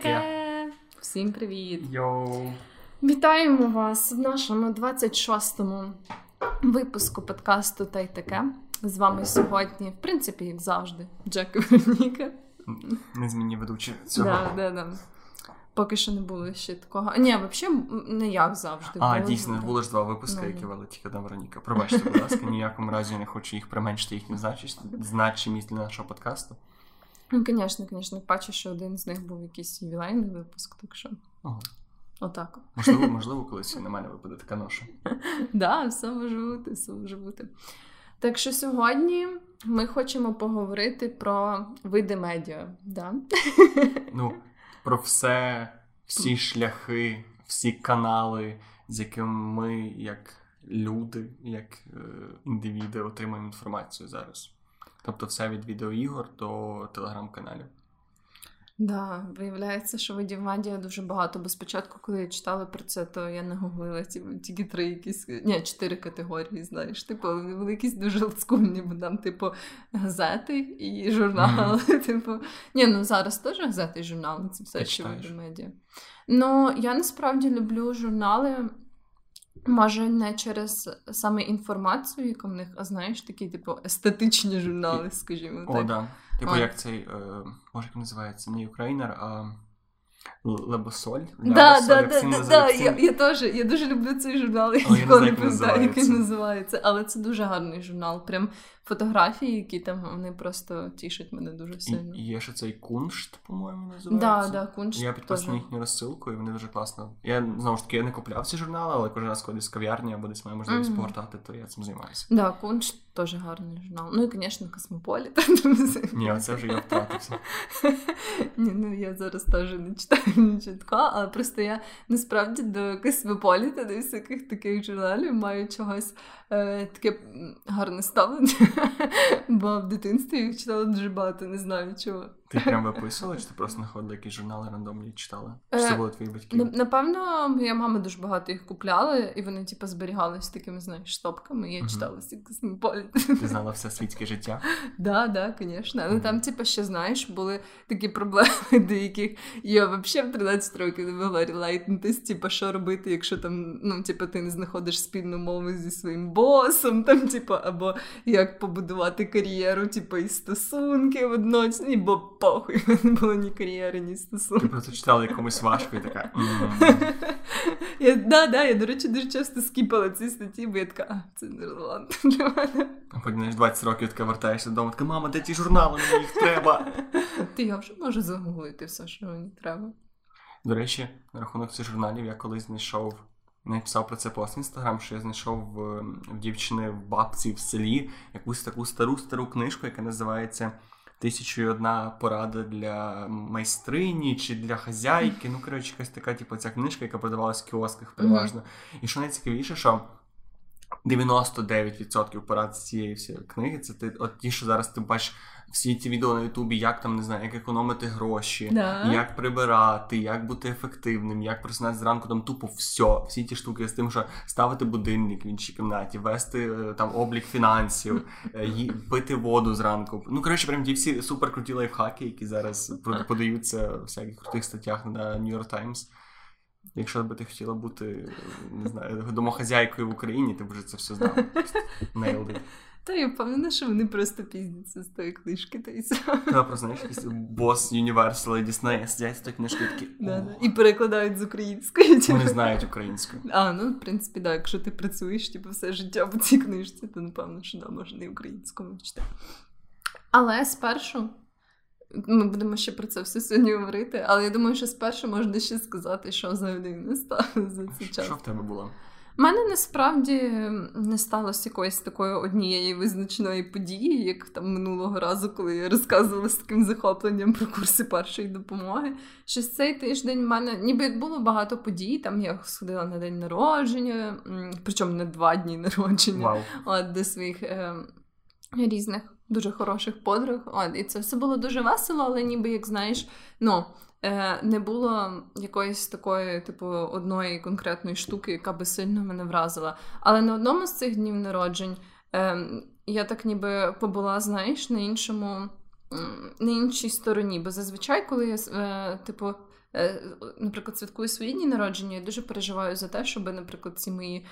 таке? Всім привіт! Йоу! Вітаємо вас в нашому 26-му випуску подкасту Та й таке. З вами сьогодні, в принципі, як завжди, Джек і Вероніка. Незмінні ведучі цього. Да, да, да. Поки що не було ще такого. Ні, взагалі не як завжди. А, було. дійсно, було ж два випуски, Ну, які вели тільки одна Вероніка. Пробачте, будь ласка, ніякому разі я не хочу їх применшити їхню значимість для нашого подкасту. Ну, звісно, звісно, бачу, що один з них був якийсь ювілейний випуск, так що Ого. отак. Можливо, можливо, колись і на мене випаде така ноша. Да, все може бути, все може бути. Так що сьогодні ми хочемо поговорити про види медіа. Да? Ну, про все, всі шляхи, всі канали, з якими ми, як люди, як е, індивіди, отримуємо інформацію зараз. Тобто все від відеоігор до телеграм-каналів. Да, виявляється, що видів медіа дуже багато, бо спочатку, коли я читала про це, то я не гуглила ті, тільки три якісь, ні, чотири категорії, знаєш. Типу, були якісь дуже олдскульні, бо там, типу, газети і журнали. Типу, ні, ну зараз теж газети і журнали, це все ще читаєш? медіа. Ну, я насправді люблю журнали. Може, не через саме інформацію, яка в них, а знаєш, такі, типу, естетичні журнали, скажімо О, так. да. Типу, а. як цей, е, може, як називається, не Українер, а Лебосоль? Да, да, да, да, да, я, я теж я дуже люблю цей журнал, я ніколи не пам'ятаю, як він називається. називається. Але це дуже гарний журнал. Прям фотографії, які там вони просто тішать мене дуже сильно. І, є ще цей куншт, по-моєму, Да, називається. да, кунш Я теж. підписаний їхню розсилку, і вони дуже класно. Я знову ж таки я не купляв ці журнали, але кожен раз, коли десь кав'ярні або десь маю можливість Мгм. погортати, то я цим займаюся. Да, кунш теж гарний журнал. Ну і, звісно, Космополіт. Ні, оце вже я втратився. Ні, ну я зараз теж не читаю нічого такого, але просто я насправді до Космополіта, до всяких таких журналів маю чогось е, таке гарне ставлення. Бо в дитинстві їх читала дуже багато, не знаю чого. Ти прям виписувала, чи ти просто знаходила якісь журнали рандомні і читала? Чи Е, це були твої батьки? Напевно, моя мама дуже багато їх купляла, і вони, типу, зберігалися такими, знаєш, стопками. і Я читала всі Космополіт. Ти знала все світське життя? Да, да, звісно. Але там, типу, ще знаєш, були такі проблеми, до яких я взагалі в 13 років не могла релейтнутись, типу, що робити, якщо там, ну, типу, ти не знаходиш спільну мову зі своїм босом, там, типу, або як побудувати кар'єру, типу, і стосунки одночні, бо похуй, в мене не було ні кар'єри, ні Ти просто читала якомусь важко і така. Я, да, да, я, до речі, дуже часто скіпала ці статті, бо я така, а, це не релевантно для мене. А потім знаєш, 20 років така вертаєшся додому, така, мама, де ті журнали, мені їх треба. Ти я вже можу загуглити все, що мені треба. До речі, на рахунок цих журналів я колись знайшов. Написав про це пост в інстаграм, що я знайшов в, в дівчини в бабці в селі якусь таку стару стару книжку, яка називається Тисячу і одна порада для майстрині чи для хазяйки. Ну, коротше, якась така, типу, ця книжка, яка продавалась в кіосках переважно. І що найцікавіше, що 99% порад з цієї всієї книги це ти, от ті, що зараз ти бачиш всі ці відео на Ютубі, як там не знаю, як економити гроші, Да. як прибирати, як бути ефективним, як просинатися зранку, там тупо все. Всі ті штуки з тим, що ставити будильник в іншій кімнаті, вести е, там облік фінансів, е, ї- пити воду зранку. Ну коротше, прям ті всі суперкруті лайфхаки, які зараз подаються в всяких крутих статтях на New York Times. Якщо би ти хотіла бути не знаю, домохазяйкою в Україні, ти б вже це все знав. Nailed it. Та я впевнена, що вони просто піздяться з тої книжки, та й. Та просто знаєш, якийсь бос Universal і Disney сидять з тої книжки такі. І перекладають з української. Вони знають українську. А, ну, в принципі, да, якщо ти працюєш типу, все життя по цій книжці, то напевно, що да, можна і українською читати. Але спершу. Ми будемо ще про це все сьогодні говорити, але я думаю, що спершу можна ще сказати, що взагалі не стало за цей час. Що в тебе було? У мене насправді не сталося якоїсь такої однієї визначеної події, як там минулого разу, коли я розказувала з таким захопленням про курси першої допомоги. Щось цей тиждень в мене ніби як було багато подій. Там я сходила на день народження, причому на два дні народження Вау. от, до своїх е, різних дуже хороших подруг. От, і це все було дуже весело, але ніби як знаєш, ну. Е, не було якоїсь такої, типу, одної конкретної штуки, яка би сильно мене вразила. Але на одному з цих днів народжень е, я так ніби побула, знаєш, на іншому на іншій стороні. Бо зазвичай, коли я е, типу. Е, наприклад, святкую свої дні народження, я дуже переживаю за те, щоб, наприклад, ці мої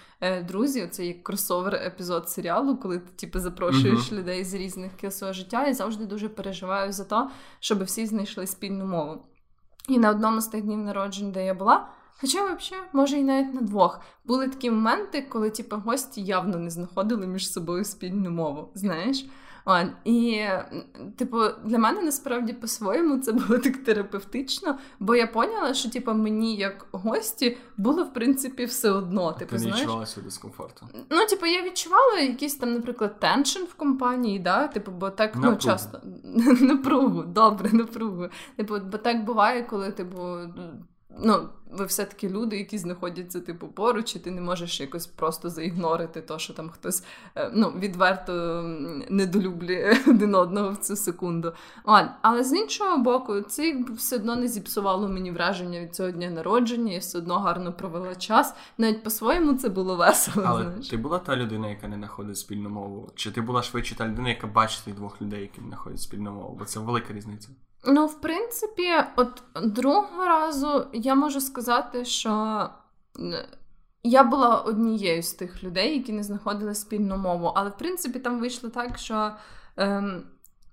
друзі, це як кросовер епізод серіалу, коли ти типу, запрошуєш uh-huh. людей з різних кіл свого життя, я завжди дуже переживаю за те, щоб всі знайшли спільну мову. І на одному з тих днів народжень, де я була, хоча, взагалі, може, і навіть на двох, були такі моменти, коли типу, гості явно не знаходили між собою спільну мову. Знаєш? От, І, типу, для мене насправді по-своєму це було так терапевтично, бо я поняла, що типу, мені, як гості, було в принципі все одно. Типу, Ти не знаєш? відчувала цього дискомфорту? Ну, типу, я відчувала якийсь там, наприклад, теншн в компанії, да? типу, бо так ну, часто напругу, добре, напругу. Типу, бо так буває, коли типу. Ну, ви все-таки люди, які знаходяться типу поруч, і ти не можеш якось просто заігнорити то, що там хтось е, ну, відверто недолюблює один одного в цю секунду. Ладно. Але з іншого боку, це все одно не зіпсувало мені враження від цього дня народження, я все одно гарно провела час. Навіть по-своєму це було весело. Але знаєш. ти була та людина, яка не знаходить спільну мову? Чи ти була швидше та людина, яка бачить двох людей, які не знаходять спільну мову? Бо це велика різниця. Ну, в принципі, от другого разу я можу сказати, що я була однією з тих людей, які не знаходили спільну мову. Але в принципі там вийшло так, що ем,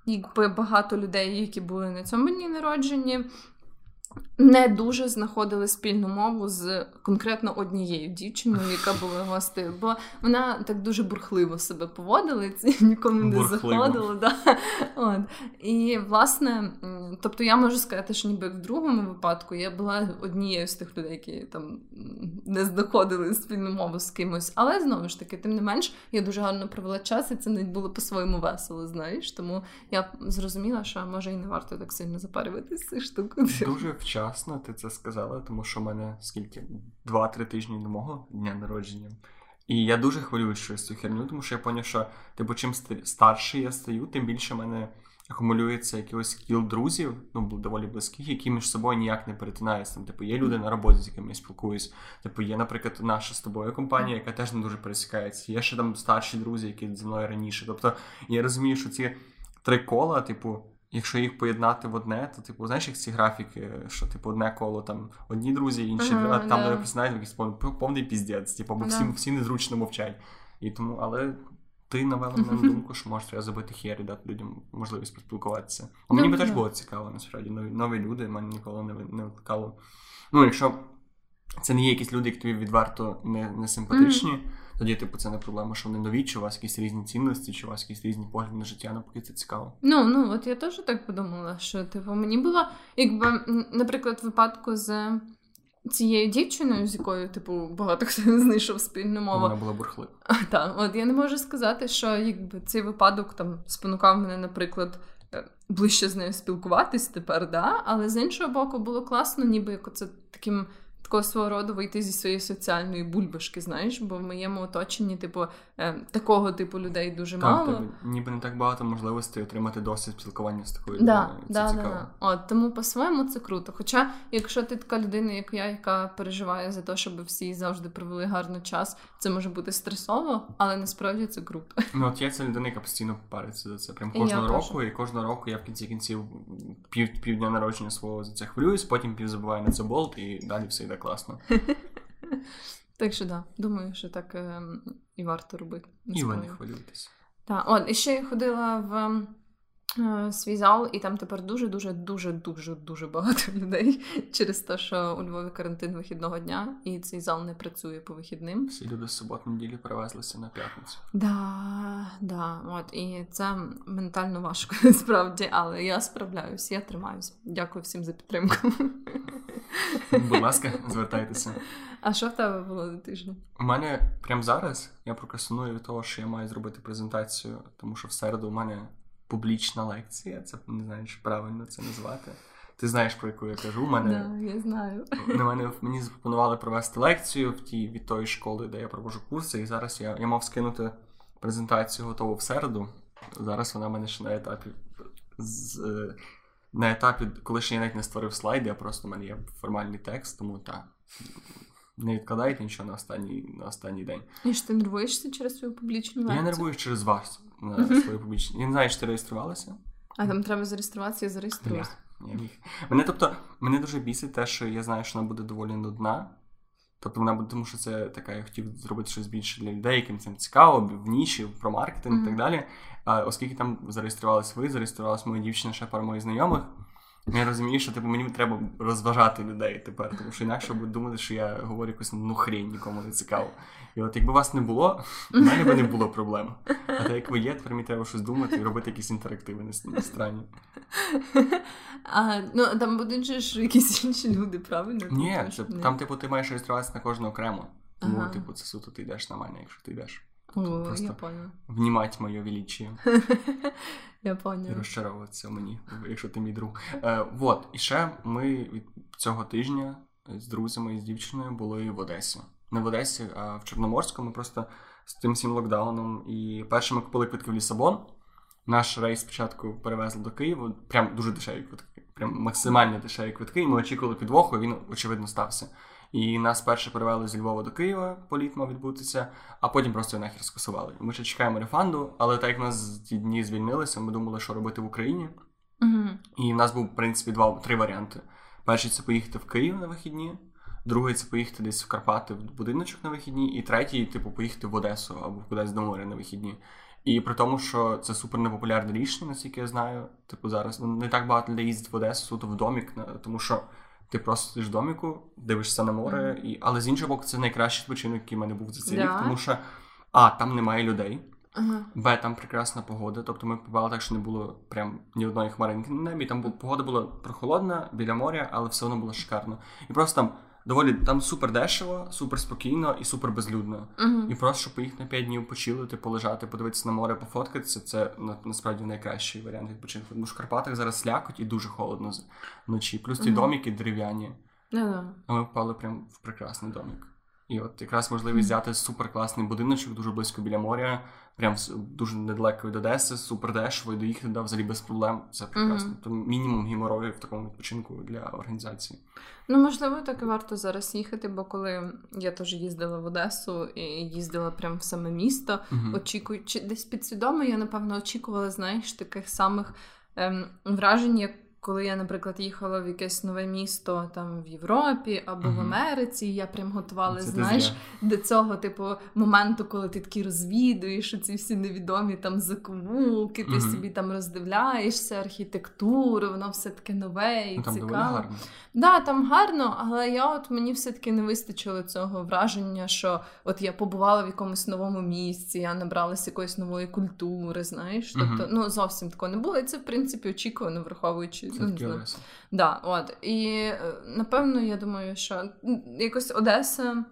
якби багато людей, які були на цьому дні народженні, не дуже знаходили спільну мову з конкретно однією дівчиною, яка була гостею, бо вона так дуже бурхливо себе поводила, і це нікому не заходило. Да. От. І власне, тобто я можу сказати, що ніби в другому випадку я була однією з тих людей, які там не знаходили спільну мову з кимось. Але знову ж таки, тим не менш, я дуже гарно провела час, і це не було по-своєму весело, знаєш. Тому я зрозуміла, що може і не варто так сильно запарюватися цією штукою. Дуже вчасно ти це сказала, тому що в мене скільки? Два-три тижні до мого дня народження. І я дуже хвилююсь через цю херню, тому що я зрозумів, що типу, чим старший я стаю, тим більше в мене акумулюється якийсь кіл друзів, ну доволі близьких, які між собою ніяк не перетинаються. Типу, є люди на роботі, з якими я спілкуюсь. Типу, є, наприклад, наша з тобою компанія, яка теж не дуже пересікається. Є ще там старші друзі, які зі мною раніше. Тобто я розумію, що ці три кола, типу якщо їх поєднати в одне, то типу, знаєш, як ці графіки, що типу одне коло там одні друзі, інші ага, там да. не знають, якийсь повний піздець, типу, бо всі, всі незручно мовчать. І тому, але. Ти навела мене думку, що може треба забити хер і дати людям можливість поспілкуватися. А мені би теж було цікаво, насправді. Нові нові люди, мене ніколи не не викликало. Ну, якщо це не є якісь люди, які тобі відверто не не симпатичні, mm-hmm. Тоді, типу, це не проблема, що вони нові, чи у вас якісь різні цінності, чи у вас якісь різні погляди на життя, навпаки, це цікаво. Ну, ну, от я теж так подумала, що типу, мені було, якби, наприклад, в випадку з цією дівчиною, з якою, типу, багато хто знайшов спільну мову. Вона була бурхлива. Так, от я не можу сказати, що якби цей випадок там спонукав мене, наприклад. Е, ближче з нею спілкуватись тепер, да, але з іншого боку, було класно, ніби як оце таким такого свого роду вийти зі своєї соціальної бульбашки, знаєш, бо в моєму оточенні, типу, е, такого типу людей дуже так, мало. Так, ніби не так багато можливостей отримати досвід спілкування з такою да, людиною. Це да, цікаво. Да. От, Тому по-своєму це круто. Хоча, якщо ти така людина, як я, яка переживає за те, щоб всі завжди провели гарний час, це може бути стресово, але насправді це круто. Ну от я ця людина, яка постійно париться за це. Прям кожного року, і кожного року я в кінці кінців пів півдня народження свого за це хвилююсь, потім пів забуваю на це болт, і далі все йде класно. Так що да, думаю, що так е, і варто робити. І ви не хвилюйтесь. Так, от, і ще я ходила в е, свій зал, і там тепер дуже-дуже дуже дуже дуже багато людей через те, що у Львові карантин вихідного дня, і цей зал не працює по вихідним. Всі люди з субот неділі перевезлися на п'ятницю. Да, да, от, і це ментально важко насправді, але я справляюсь, я тримаюсь. Дякую всім за підтримку. Будь ласка, звертайтеся. А що в тебе було за тиждень? У мене прямо зараз я прокрастиную від того, що я маю зробити презентацію, тому що в середу у мене публічна лекція. Це не знаю, чи правильно це назвати. Ти знаєш, про яку я кажу. У мене да, я знаю. На мене мені запропонували провести лекцію в тій від тої школи, де я провожу курси, і зараз я я мав скинути презентацію готову в середу. Зараз вона в мене ще на етапі з. На етапі, коли ще я навіть не створив слайди, а просто в мене є формальний текст, тому так. Не відкладайте нічого на останній на останній день. І ж ти нервуєшся через свою публічну лекцію? Я нервуюсь через вас на свою публічну. Я не знаю, чи ти реєструвалася. А там треба зареєструватися, я зареєструюсь. Я, міг. Мене, тобто, мене дуже бісить те, що я знаю, що вона буде доволі нудна. Тобто вона буде, тому що це така, я хотів зробити щось більше для людей, яким цим цікаво, в ніші, про маркетинг mm-hmm. і так далі. А оскільки там зареєструвалися ви, зареєструвалася моя дівчина, ще пара моїх знайомих. Я розумію, що типу, мені треба розважати людей тепер, тому що інакше будуть думати, що я говорю якусь ну хрень, нікому не цікаво. І от якби вас не було, в мене б не було проблем. А так як ви є, тепер мені треба щось думати і робити якісь інтерактиви не странні. А, Ну там будуть ж якісь інші люди, правильно? Ні, це, там, типу, ти маєш реєструватися на кожного окремо. Тому, ага. типу, це суто ти йдеш на мене, якщо ти йдеш. О, Просто я понял. Внімать моє величие. Я понял. І розчаровуватися мені, якщо ти мій друг. Е, Вот, і ще ми від цього тижня з друзями і з дівчиною були в Одесі. Не в Одесі, а в Чорноморську. Ми просто з тим всім локдауном. І перше ми купили квитки в Лісабон. Наш рейс спочатку перевезли до Києва. Прям дуже дешеві квитки. Прям максимально дешеві квитки. І ми очікували підвоху, і він очевидно стався. І нас перше перевели зі Львова до Києва, політ мав відбутися, а потім просто нахер скасували. Ми ще чекаємо рефанду, але так як нас ті дні звільнилися, ми думали, що робити в Україні. Uh-huh. І в нас був, в принципі, два три варіанти: перший це поїхати в Київ на вихідні, другий це поїхати десь в Карпати в будиночок на вихідні, і третій, типу, поїхати в Одесу або кудись до моря на вихідні. І при тому, що це супер непопулярне рішення, наскільки я знаю. Типу, зараз ну, не так багато людей їздить в Одесу, суто в домік, тому що. Ти просто сидиш в доміку, дивишся на море, і... але з іншого боку, це найкращий відпочинок, який в мене був за цей рік, тому що А, там немає людей, uh-huh. Б, там прекрасна погода. Тобто ми попали так, що не було прям ні одної хмаринки на небі. Там погода була прохолодна біля моря, але все одно було шикарно. І просто там доволі там супер дешево, супер спокійно і супер безлюдно. Uh-huh. І просто, щоб поїхати на 5 днів почилити, полежати, подивитися на море, пофоткатися, це на, насправді найкращий варіант відпочинку. Тому що в Карпатах зараз слякоть і дуже холодно вночі. Плюс ті uh-huh. доміки дерев'яні. Uh-huh. А ми впали прям в прекрасний домік. І от якраз можливість взяти супер класний будиночок, дуже близько біля моря, прям дуже недалеко від Одеси, супер дешево, і доїхати да, взагалі без проблем. Це прекрасно. Mm-hmm. То мінімум геморою в такому відпочинку для організації. Ну, можливо, так і варто зараз їхати, бо коли я теж їздила в Одесу і їздила прямо в саме місто, mm-hmm. очікуючи десь підсвідомо, я напевно очікувала, знаєш, таких самих ем, вражень, як коли я, наприклад, їхала в якесь нове місто там в Європі або uh-huh. в Америці, я прям готувала, Це знаєш, до цього, типу, моменту, коли ти такий розвідуєш ці всі невідомі там закувулки, ти uh-huh. собі там роздивляєшся, архітектуру, воно все таке нове і ну, там цікаве. Да, там гарно, але я от мені все-таки не вистачило цього враження, що от я побувала в якомусь новому місці, я набралася якоїсь нової культури, знаєш. Тобто, uh-huh. ну зовсім такого не було. І це, в принципі, очікувано, враховуючи. Ну, да, от. І е, напевно, я думаю, що якось Одеса.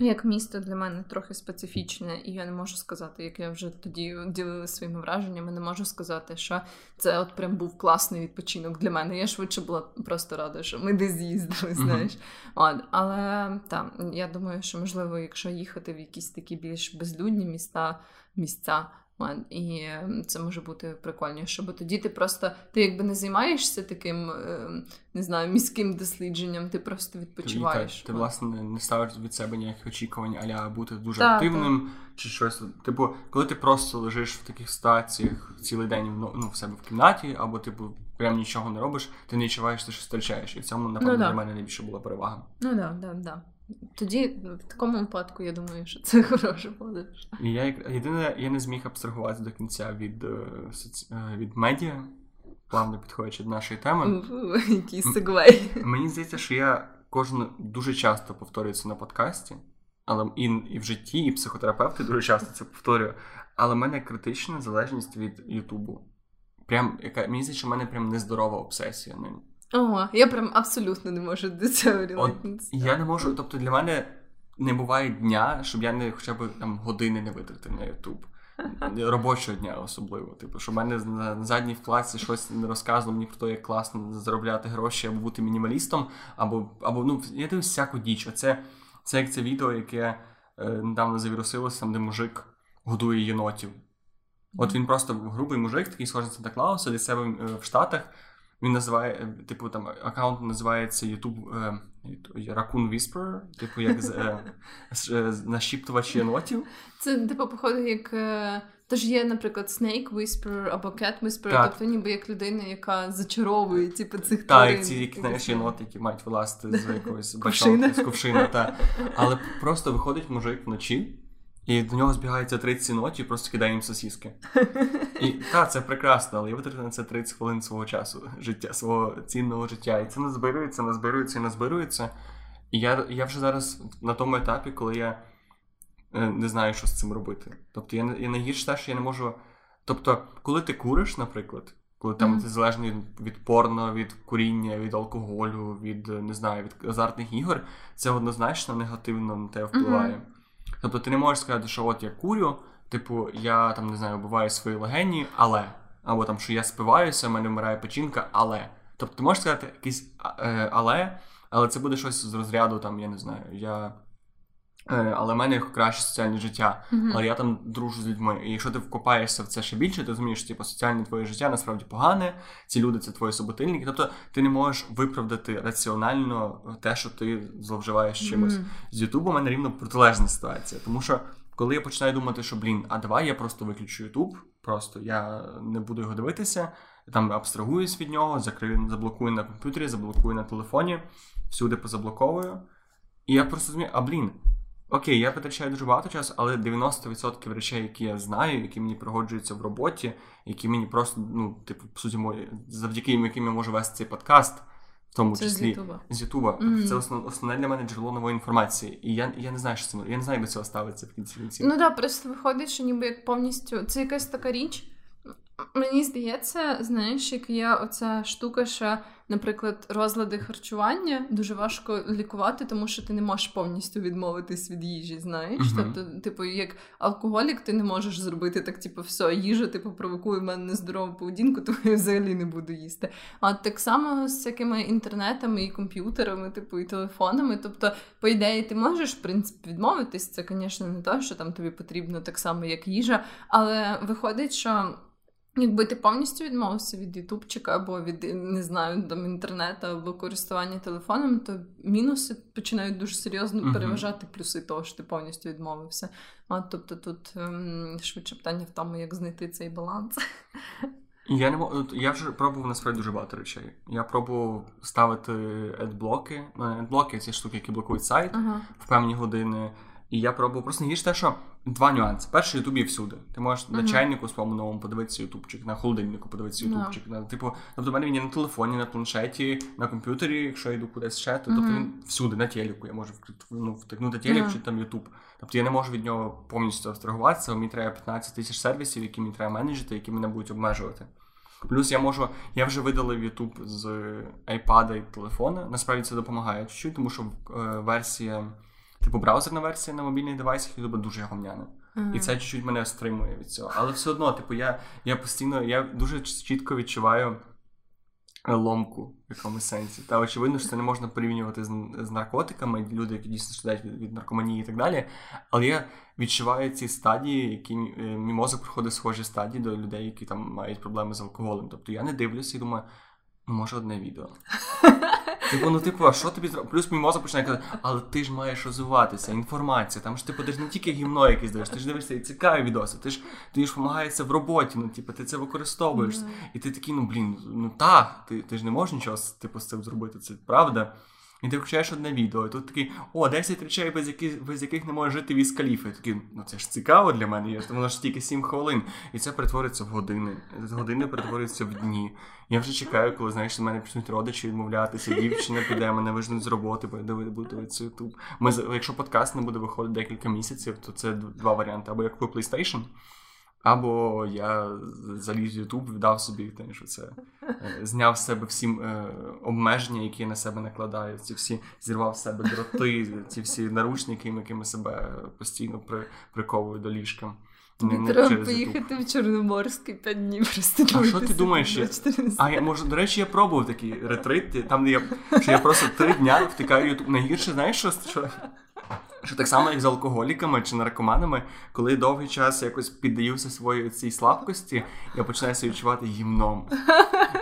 Як місто для мене трохи специфічне, і я не можу сказати, як я вже тоді ділила своїми враженнями, не можу сказати, що це от прям був класний відпочинок для мене. Я швидше була просто рада, що ми десь з'їздили, знаєш. Mm-hmm. От, Але там я думаю, що можливо, якщо їхати в якісь такі більш безлюдні міста, місця, і ем, це може бути прикольніше, бо тоді ти просто ти якби не займаєшся таким, ем, не знаю, міським дослідженням, ти просто відпочиваєш. Ти, ти власне, не ставиш від себе ніяких очікувань, аля бути дуже так, активним так. чи щось. Типу, коли ти просто лежиш в таких ситуаціях цілий день ну, в себе в кімнаті, або типу прям нічого не робиш, ти не відчуваєш, ти щось втрачаєш. І в цьому, напевно, ну, для мене найбільше була перевага. Ну так, так, так. Тоді в такому випадку я думаю, що це хороша подорож. І я єдине, я не зміг абстрагуватися до кінця від е, е, від медіа, плавно підходячи до нашої теми. Який сегвей. Мені здається, що я кожен дуже часто повторюю це на подкасті, але і, і в житті, і психотерапевти дуже часто це повторюю. Але в мене критична залежність від Ютубу. Прям яка мені здається, що в мене прям нездорова обсесія ним. Ого, я прям абсолютно не можу до цього релатитися. Я не можу, тобто для мене не буває дня, щоб я не хоча б там години не витратив на Ютуб. Робочого дня особливо. Типу, що в мене на задній вкладці щось не розказувало мені про те, як класно заробляти гроші або бути мінімалістом, або або ну я дивлюсь всяку діч. Оце це як це відео, яке е, недавно завірусилося, там де мужик годує єнотів. От він просто грубий мужик, такий схожий Санта Клауса, для себе е, в Штатах. Він називає, е, типу, там аккаунт називається YouTube е, Raccoon Whisperer, типу, як е, нашіптувач єнотів. Це, типу, походу, як Тож є, наприклад, Snake Whisperer або Cat Whisperer, Так. тобто ніби як людина, яка зачаровує типу, цих Та, тварин. і ці які знаєш, єноти, які мають вилазити з Кувшина. бачонки, з кувшина, та. Але просто виходить мужик вночі, і до нього збігається 30 ночі і просто кидає їм сосіски. І так, це прекрасно, але я витратив на це 30 хвилин свого часу, життя, свого цінного життя. І це назбирується, назбирується і назбирується. І я, я вже зараз на тому етапі, коли я е, не знаю, що з цим робити. Тобто я, я найгірше те, що я не можу. Тобто, коли ти куриш, наприклад, коли там Мгм. ти залежний від, порно, від куріння, від алкоголю, від не знаю, від азартних ігор, це однозначно негативно на тебе впливає. Тобто ти не можеш сказати, що от я курю, типу, я там не знаю, вбиваю свої легені, але. Або там, що я спиваюся, в мене вмирає печінка, але. Тобто ти можеш сказати якийсь е, але, але це буде щось з розряду, там, я не знаю, я. Е, Але в мене краще соціальне життя, Мгм. але я там дружу з людьми. І якщо ти вкопаєшся в це ще більше, ти розумієш, що типу, соціальне твоє життя насправді погане, ці люди це твої суботильники. Тобто ти не можеш виправдати раціонально те, що ти зловживаєш чимось. Мгм. З Ютубом у мене рівно протилежна ситуація. Тому що коли я починаю думати, що блін, а давай я просто виключу Ютуб, просто я не буду його дивитися, там абстрагуюсь від нього, закрию, заблокую на комп'ютері, заблокую на телефоні, всюди позаблоковую. І я просто розумію, а блін. Окей, я витрачаю дуже багато часу, але 90% речей, які я знаю, які мені пригоджуються в роботі, які мені просто, ну, типу, по суті, мої, завдяки яким я можу вести цей подкаст, в тому Це з числі Ютуба. з Ютуба. Мгм. Це основ, основне для мене джерело нової інформації. І я, я не знаю, що з цим. Я не знаю, як до цього ставиться в кінці кінців. Ну так, да, просто виходить, що ніби як повністю це якась така річ. Мені здається, знаєш, як є оця штука, що, наприклад, розлади харчування дуже важко лікувати, тому що ти не можеш повністю відмовитись від їжі, знаєш. Мгм. Тобто, типу, як алкоголік, ти не можеш зробити так, типу, все, їжа, типу, провокує в мене нездорову поведінку, тому я взагалі не буду їсти. А так само з всякими інтернетами і комп'ютерами, типу, і телефонами. Тобто, по ідеї, ти можеш, в принципі, відмовитись. Це, звісно, не те, що там тобі потрібно так само, як їжа, але виходить, що. Якби ти повністю відмовився від ютубчика або від не знаю там інтернету або користування телефоном, то мінуси починають дуже серйозно переважати плюси того, що ти повністю відмовився. А тобто тут ем, швидше питання в тому, як знайти цей баланс. Я не мо- от Я вже пробував насправді дуже багато речей. Я пробував ставити адблоки. Адблоки ці штуки, які блокують сайт Ага. в певні години. І я пробував просто найгірше те, що два нюанси. Перший Ютуб є всюди. Ти можеш на чайнику своєму новому подивитися ютубчик, на холодильнику подивитися ютубчик. На, типу, тобто в мене він є на телефоні, на планшеті, на комп'ютері, якщо я йду кудись ще, то тобто він всюди, на телеку. Я можу ну, втикнути телек Да. чи там Ютуб. Тобто я не можу від нього повністю абстрагуватися, мені треба 15 тисяч сервісів, які мені треба менеджити, які мене будуть обмежувати. Плюс я можу, я вже видалив YouTube з iPad і телефона. Насправді це допомагає чуть-чуть, тому що е, версія, типу браузерна версія на мобільних девайсах YouTube дуже говняна. Ага. І це чуть-чуть мене стримує від цього. Але все одно, типу, я, я постійно, я дуже чітко відчуваю ломку в якомусь сенсі. Та очевидно, що це не можна порівнювати з, з наркотиками, люди, які дійсно страждають від, від наркоманії і так далі. Але я відчуваю ці стадії, які е, мій мозок проходить схожі стадії до людей, які там мають проблеми з алкоголем. Тобто я не дивлюся і думаю, може одне відео. Типу, ну типу, а що тобі зробити? Плюс мій мозок починає казати, але ти ж маєш розвиватися, інформація. Там ж типу, ти ж не тільки гімно якесь дивишся, ти ж дивишся і цікаві відоси, ти ж ти ж допомагається в роботі, ну типу, ти це використовуєш. І ти такий, ну блін, ну так, ти, ти ж не можеш нічого типу, з цим зробити, це правда. І ти включаєш одне відео, і тут такий, о, 10 речей, без яких, без яких не може жити віз каліфи. Такий, ну це ж цікаво для мене, є, воно ж тільки 7 хвилин. І це перетвориться в години. Години перетворюється в дні. Я вже чекаю, коли знаєш, на мене почнуть родичі відмовлятися, дівчина піде, мене вижнуть з роботи, бо я буду дивитися YouTube. Ми, якщо подкаст не буде виходити декілька місяців, то це два варіанти. Або я куплю PlayStation, або я заліз в YouTube, віддав собі те, що це е, зняв з себе всі е, обмеження, які я на себе накладаю. Ці всі зірвав з себе дроти, ці всі наручники, якими себе постійно при, приковую до ліжка. Тобі Не- не треба поїхати в Чорноморський п'ять днів просто що ти думаєш, там я- 24 А я може, до речі, я пробував такі ретрити, там де я що я просто три дня втикаю Ютуб. Найгірше, знаєш, що, що, що так само, як з алкоголіками чи наркоманами, коли довгий час якось піддаюся своїй цій слабкості, я починаю себе відчувати гімном.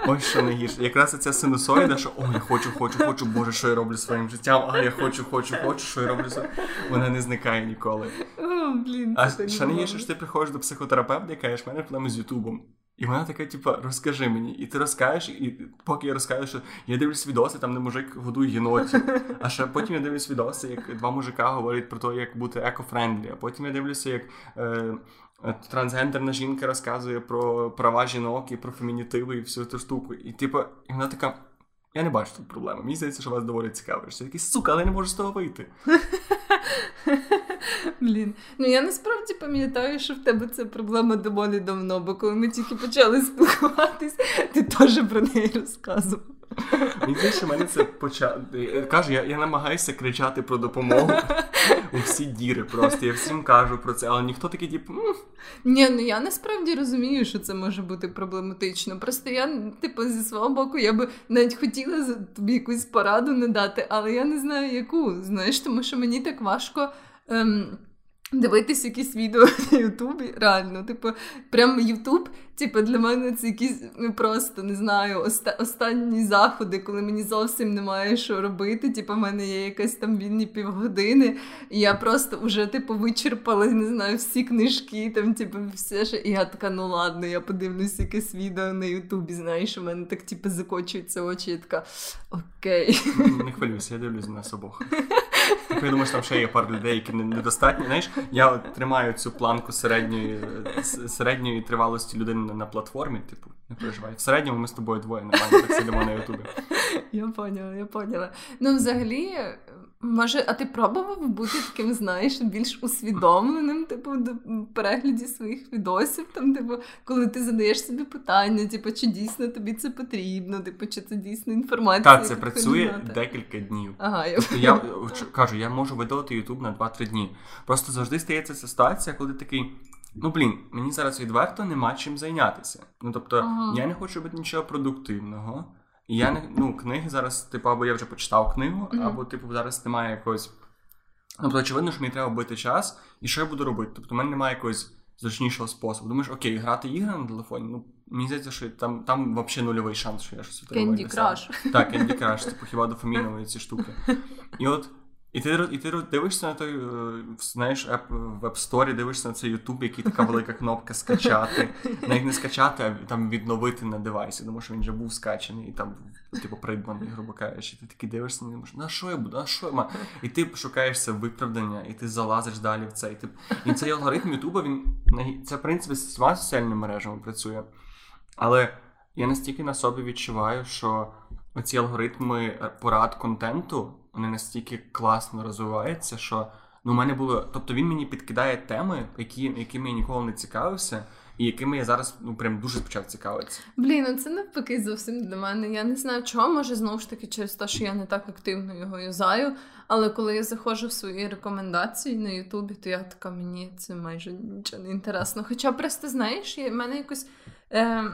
Ось що найгірше. Якраз ця синусоїда, що о, я хочу, хочу, хочу, боже, що я роблю своїм життям, а я хочу, хочу, хочу, що я роблю своїм. Вона не зникає ніколи. О, блін, А це ще найгірше, що ти приходиш до психотерапевта і кажеш, в мене проблеми з Ютубом. І вона така, типа, розкажи мені. І ти розкажеш, і поки я розкажу, що я дивлюсь відоси, там де мужик годує єнотів. А ще потім я дивлюсь відоси, як два мужика говорять про те, як бути eco-friendly. А потім я дивлюся, як е, е, трансгендерна жінка розказує про права жінок і про фемінітиви і всю ту штуку. І типу, і вона така. Я не бачу тут проблеми. Мені здається, що вас доволі цікавиш. Я такий, сука, але я не можу з того вийти. Блін, ну я насправді пам'ятаю, що в тебе це проблема доволі давно, бо коли ми тільки почали спілкуватись, ти теж про неї розказував. Мені здається, мене це почав. Кажу, я, я намагаюся кричати про допомогу у всі діри. Просто я всім кажу про це, але ніхто такий, типу, Ні, ну я насправді розумію, що це може бути проблематично. Просто я, типу, зі свого боку, я би навіть хотіла тобі якусь пораду надати, але я не знаю яку. Знаєш, тому що мені так важко. Ем... Дивитись якісь відео на Ютубі, реально, типу, прям Ютуб, типу, для мене це якісь ну, просто не знаю, оста- останні заходи, коли мені зовсім немає що робити. Типу, в мене є якась там вільні півгодини, і я просто вже, типу, вичерпала, не знаю, всі книжки, там, типу, все що. І я така, ну ладно, я подивлюсь якесь відео на Ютубі, знаєш, у мене так, типу, закочуються очі, я така, окей. не хвилюйся, я дивлюсь на нас обох. Я думаю, що там ще є пару людей, які недостатні. Знаєш, я тримаю цю планку середньої, середньої тривалості людини на платформі, типу, не переживай. В середньому ми з тобою двоє нормально так сидимо на Ютубі. Я поняла, я поняла. Ну, взагалі, може, а ти пробував бути таким, знаєш, більш усвідомленим, типу, до перегляді своїх відосів, там, типу, коли ти задаєш собі питання, типу, чи дійсно тобі це потрібно, типу, чи це дійсно інформація. Так, це працює декілька днів. Ага, я Тобто я кажу, я можу видалити Ютуб на 2-3 дні. Просто завжди стається ця ситуація, коли такий. Ну блін, мені зараз відверто нема чим зайнятися. Ну тобто, Ага. я не хочу робити нічого продуктивного. І я не ну, книги зараз, типу, або я вже почитав книгу, Мгм. або, типу, зараз немає якогось. Тобто, очевидно, що мені треба бити час, і що я буду робити? Тобто, в мене немає якогось зручнішого способу. Думаєш, окей, грати ігри на телефоні. Ну, мені здається, що там, там взагалі нульовий шанс, що я щось отримаю Candy краш. Crush. Так, Candy Crush, типу хіба дофамінові ці штуки. І от. І ти, і ти дивишся на той, е, знаєш, в App Store, дивишся на цей YouTube, який така велика кнопка скачати. Навіть не скачати, а там відновити на девайсі, тому що він вже був скачаний і там, типу, придбаний, грубо кажучи. Ти такий дивишся на нього, на що я буду, на що я маю? І ти шукаєш це виправдання, і ти залазиш далі в це. І, ти... і цей алгоритм Ютуба, він це, в принципі, з всіма соціальними мережами працює. Але я настільки на собі відчуваю, що оці алгоритми е, порад контенту, вони настільки класно розвиваються, що ну, у мене було. Тобто він мені підкидає теми, які, якими я ніколи не цікавився, і якими я зараз ну прям дуже почав цікавитися. Блін, ну це навпаки зовсім для мене. Я не знаю чого, може знову ж таки через те, що я не так активно його юзаю. Але коли я заходжу в свої рекомендації на Ютубі, то я така, мені це майже нічого не інтересно. Хоча просто знаєш, в мене якось е,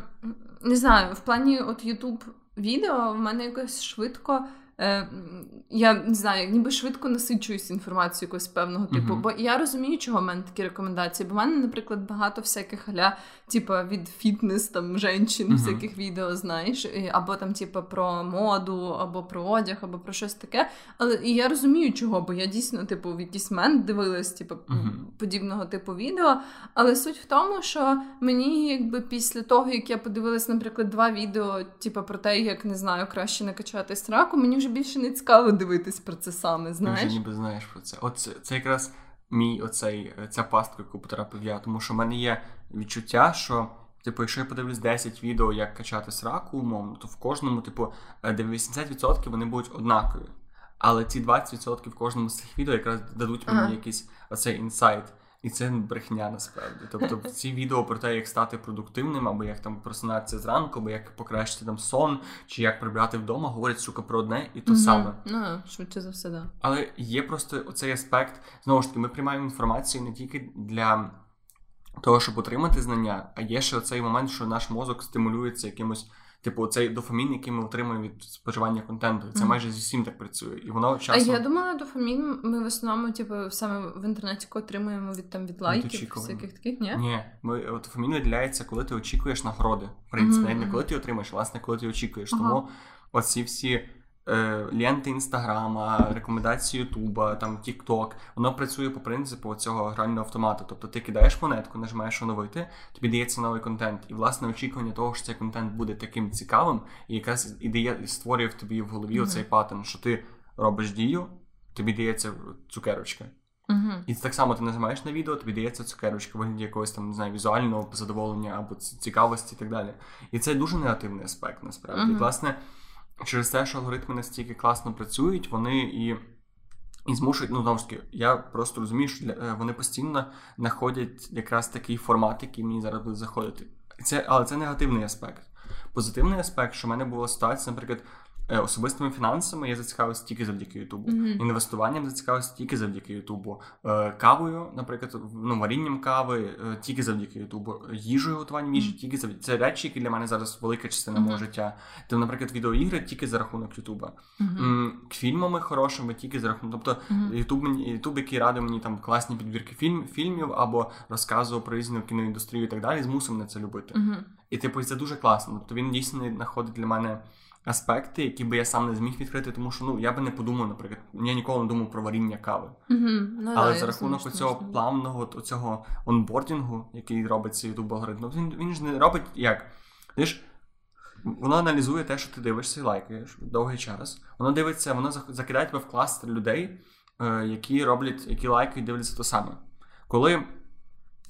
не знаю, в плані от Ютуб відео в мене якось швидко. Е, я не знаю, ніби швидко насичуюсь інформацією якогось певного типу. Мгм. Бо я розумію, чого в мене такі рекомендації. Бо в мене, наприклад, багато всяких аля, типа від фітнес, там женщин, Мгм. всяких відео, знаєш, або там, типа, про моду, або про одяг, або про щось таке. Але і я розумію, чого, бо я дійсно, типу, в якийсь момент дивилась, типу, Мгм. подібного типу відео. Але суть в тому, що мені, якби після того, як я подивилась, наприклад, два відео, типу, про те, як не знаю, краще накачати страку, мені вже більше не цікаво дивитись про це саме. Ти вже Знаєш? ніби знаєш про це. От це, це якраз мій оцей, е, ця пастка, яку потрапив я, тому що в мене є відчуття, що. Типу, якщо я подивлюсь 10 відео, як качати сраку умовно, то в кожному, типу, е, 80% вони будуть однакові. Але ці 20% в кожному з цих відео якраз дадуть мені Ага. якийсь оцей інсайт. І це брехня насправді. Тобто ці відео про те, як стати продуктивним, або як там просинатися зранку, або як покращити там сон, чи як прибрати вдома, говорять сука про одне і то Мгм. саме. Ну, швидше за все, да. Але є просто оцей аспект. Знову ж таки, ми приймаємо інформацію не тільки для того, щоб отримати знання, а є ще оцей момент, що наш мозок стимулюється якимось Типу, цей дофамін, який ми отримуємо від споживання контенту, це Мгм. майже з усім так працює. І воно А я думала, дофамін ми в основному, типу, саме в інтернеті отримуємо від там від лайків, всяких таких, ні? Ні, ми дофамін виділяється, коли ти очікуєш нагороди. В принципі, Мгм, навіть не коли ти отримаєш, а, власне, коли ти очікуєш. Ага. Тому оці всі е, ленти інстаграма, рекомендації Ютуба, там Тікток, воно працює по принципу цього грального автомату. Тобто ти кидаєш монетку, нажимаєш оновити, тобі дається новий контент. І власне очікування того, що цей контент буде таким цікавим, і якраз і дає і створює в тобі в голові Мгм. оцей паттерн, що ти робиш дію, тобі дається цукерочка. Угу. І так само ти нажимаєш на відео, тобі дається цукерочка, в вигляді якогось там не знаю, візуального задоволення або цікавості і так далі. І це дуже негативний аспект, насправді. Мгм. І, власне, через те, що алгоритми настільки класно працюють, вони і. І змушують, ну знову ж таки, я просто розумію, що для, е, вони постійно знаходять якраз такий формат, який мені зараз буде заходити. Це, але це негативний аспект. Позитивний аспект, що в мене була ситуація, наприклад, особистими фінансами я зацікавився тільки завдяки Ютубу. Мгм. Інвестуванням зацікавився тільки завдяки Ютубу. Е, Кавою, наприклад, ну, варінням кави е, тільки завдяки Ютубу. Їжею готуванням їжі тільки завдяки. Це речі, які для мене зараз велика частина мого життя. Там, наприклад, відеоігри тільки за рахунок Ютуба. Фільмами хорошими тільки за рахунок. Тобто Ютуб Ютуб, який радив мені там класні підбірки фільм, фільмів або розказував про різну кіноіндустрію і так далі, змусив мене це любити. І типу, це дуже класно. Тобто він дійсно знаходить для мене аспекти, які би я сам не зміг відкрити, тому що ну я би не подумав, наприклад, я ніколи не думав про варіння кави. Ну, Але за рахунок цього плавного цього онбордінгу, який робиться YouTube алгоритм, ну, він, він ж не робить як. Ж Воно аналізує те, що ти дивишся і лайкаєш довгий час. Воно дивиться, воно закидає тебе в кластер людей, е, які роблять, які лайкають, дивляться те саме. Коли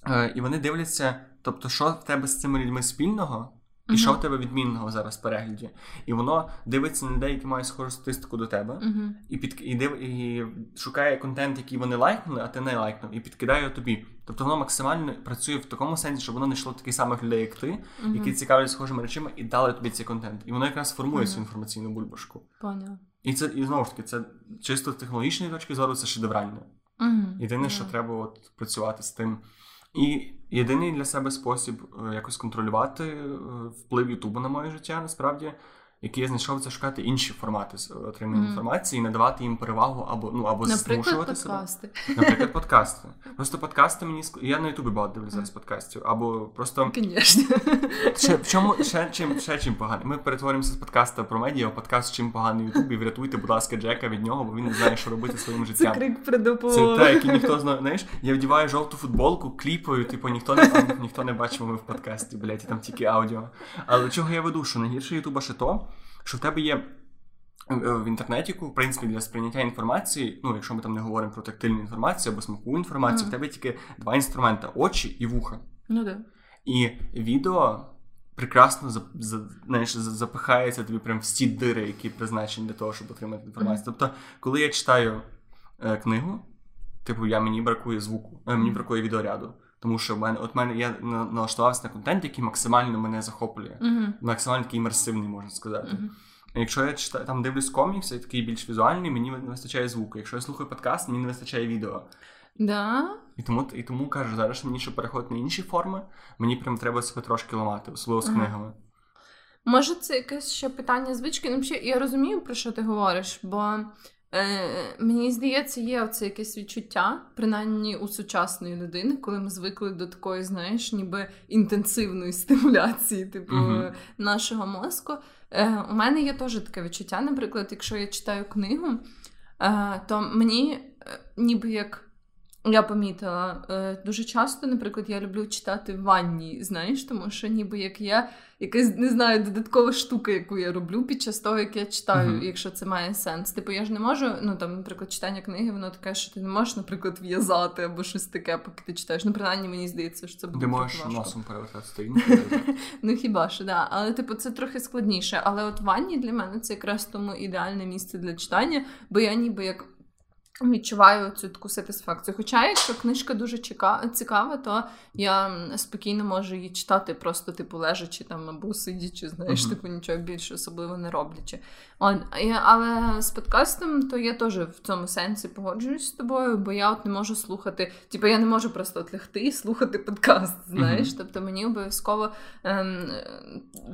е, і вони дивляться, тобто, що в тебе з цими людьми спільного, і що в тебе відмінного зараз в перегляді. І воно дивиться на людей, які мають схожу статистику до тебе, і під і, див, і шукає контент, який вони лайкнули, а ти не лайкнув, і підкидає його тобі. Тобто воно максимально працює в такому сенсі, щоб воно не йшло таких самих людей, як ти, які цікавлять схожими речами, і дали тобі цей контент. І воно якраз формує цю інформаційну бульбашку. Поняла. І це і знову ж таки, це чисто з технологічної точки зору, це шедеврально. Єдине, що треба от працювати з тим. І єдиний для себе спосіб е, якось контролювати е, вплив Ютубу на моє життя, насправді, який я знайшов, це шукати інші формати з- отримання Мгм. інформації і надавати їм перевагу або ну або Наприклад, змушувати себе. Наприклад, подкасти. Просто подкасти мені я на Ютубі багато дивлюся зараз подкастів, або просто Звісно. ще в чому ще чим ще чим поганий. Ми перетворюємося з подкаста про медіа, в подкаст чим поганий Ютуб, і врятуйте, будь ласка, Джека від нього, бо він не знає, що робити своїм Це життям. крик про Це допомогу. те, який ніхто знає. Знаєш, я вдіваю жовту футболку, кліпаю, типу, ніхто не ніхто не бачив ми в подкасті, блядь, і там тільки аудіо. Але чого я веду? Що найгірше Ютуба ще то, що в тебе є. е, В інтернетіку, в принципі, для сприйняття інформації, ну, якщо ми там не говоримо про тактильну інформацію або смакову інформацію, Мгм. в тебе тільки два інструменти очі і вуха. Ну да. І відео прекрасно за, за, знаєш, запихається тобі прям всі дири, які призначені для того, щоб отримати інформацію. Тобто, коли я читаю е, книгу, типу, я мені бракує звуку, е, мені бракує відеоряду. Тому що в мене, от мене я налаштувався на контент, який максимально мене захоплює. Угу. Максимально такий імерсивний, можна сказати. Угу. Якщо я читаю там дивлюсь комікс, я такий більш візуальний, мені не вистачає звуку. Якщо я слухаю подкаст, мені не вистачає відео. Да. І тому, і тому кажу, зараз мені ще переходити на інші форми, мені прям треба себе трошки ламати, особливо з Ага. книгами. Може, це якесь ще питання звички. Ну, я розумію, про що ти говориш, бо е, мені здається, є оце якесь відчуття, принаймні у сучасної людини, коли ми звикли до такої, знаєш, ніби інтенсивної стимуляції, типу, Мгм. нашого мозку. Е, у мене є теж таке відчуття, наприклад, якщо я читаю книгу, е, то мені е, ніби як. Я помітила е, дуже часто, наприклад, я люблю читати в ванні, знаєш, тому що ніби як я якась не знаю, додаткова штука, яку я роблю під час того, як я читаю, Мгм. якщо це має сенс. Типу, я ж не можу, ну там, наприклад, читання книги, воно таке, що ти не можеш, наприклад, в'язати або щось таке, поки ти читаєш. Ну, принаймні, мені здається, що це буде Ти можеш важко. носом перевертати сторінки. Ну хіба що, да. Але типу це трохи складніше. Але от ванні для мене це якраз тому ідеальне місце для читання, бо я ніби як Відчуваю цю таку сатисфакцію. Хоча, якщо книжка дуже цікава, то я спокійно можу її читати, просто типу лежачи там або сидячи, знаєш, uh-huh. типу нічого більше особливо не роблячи. От, Але з подкастом, то я теж в цьому сенсі погоджуюсь з тобою, бо я от не можу слухати, типу я не можу просто от лягти і слухати подкаст. Знаєш, uh-huh. тобто мені обов'язково ем,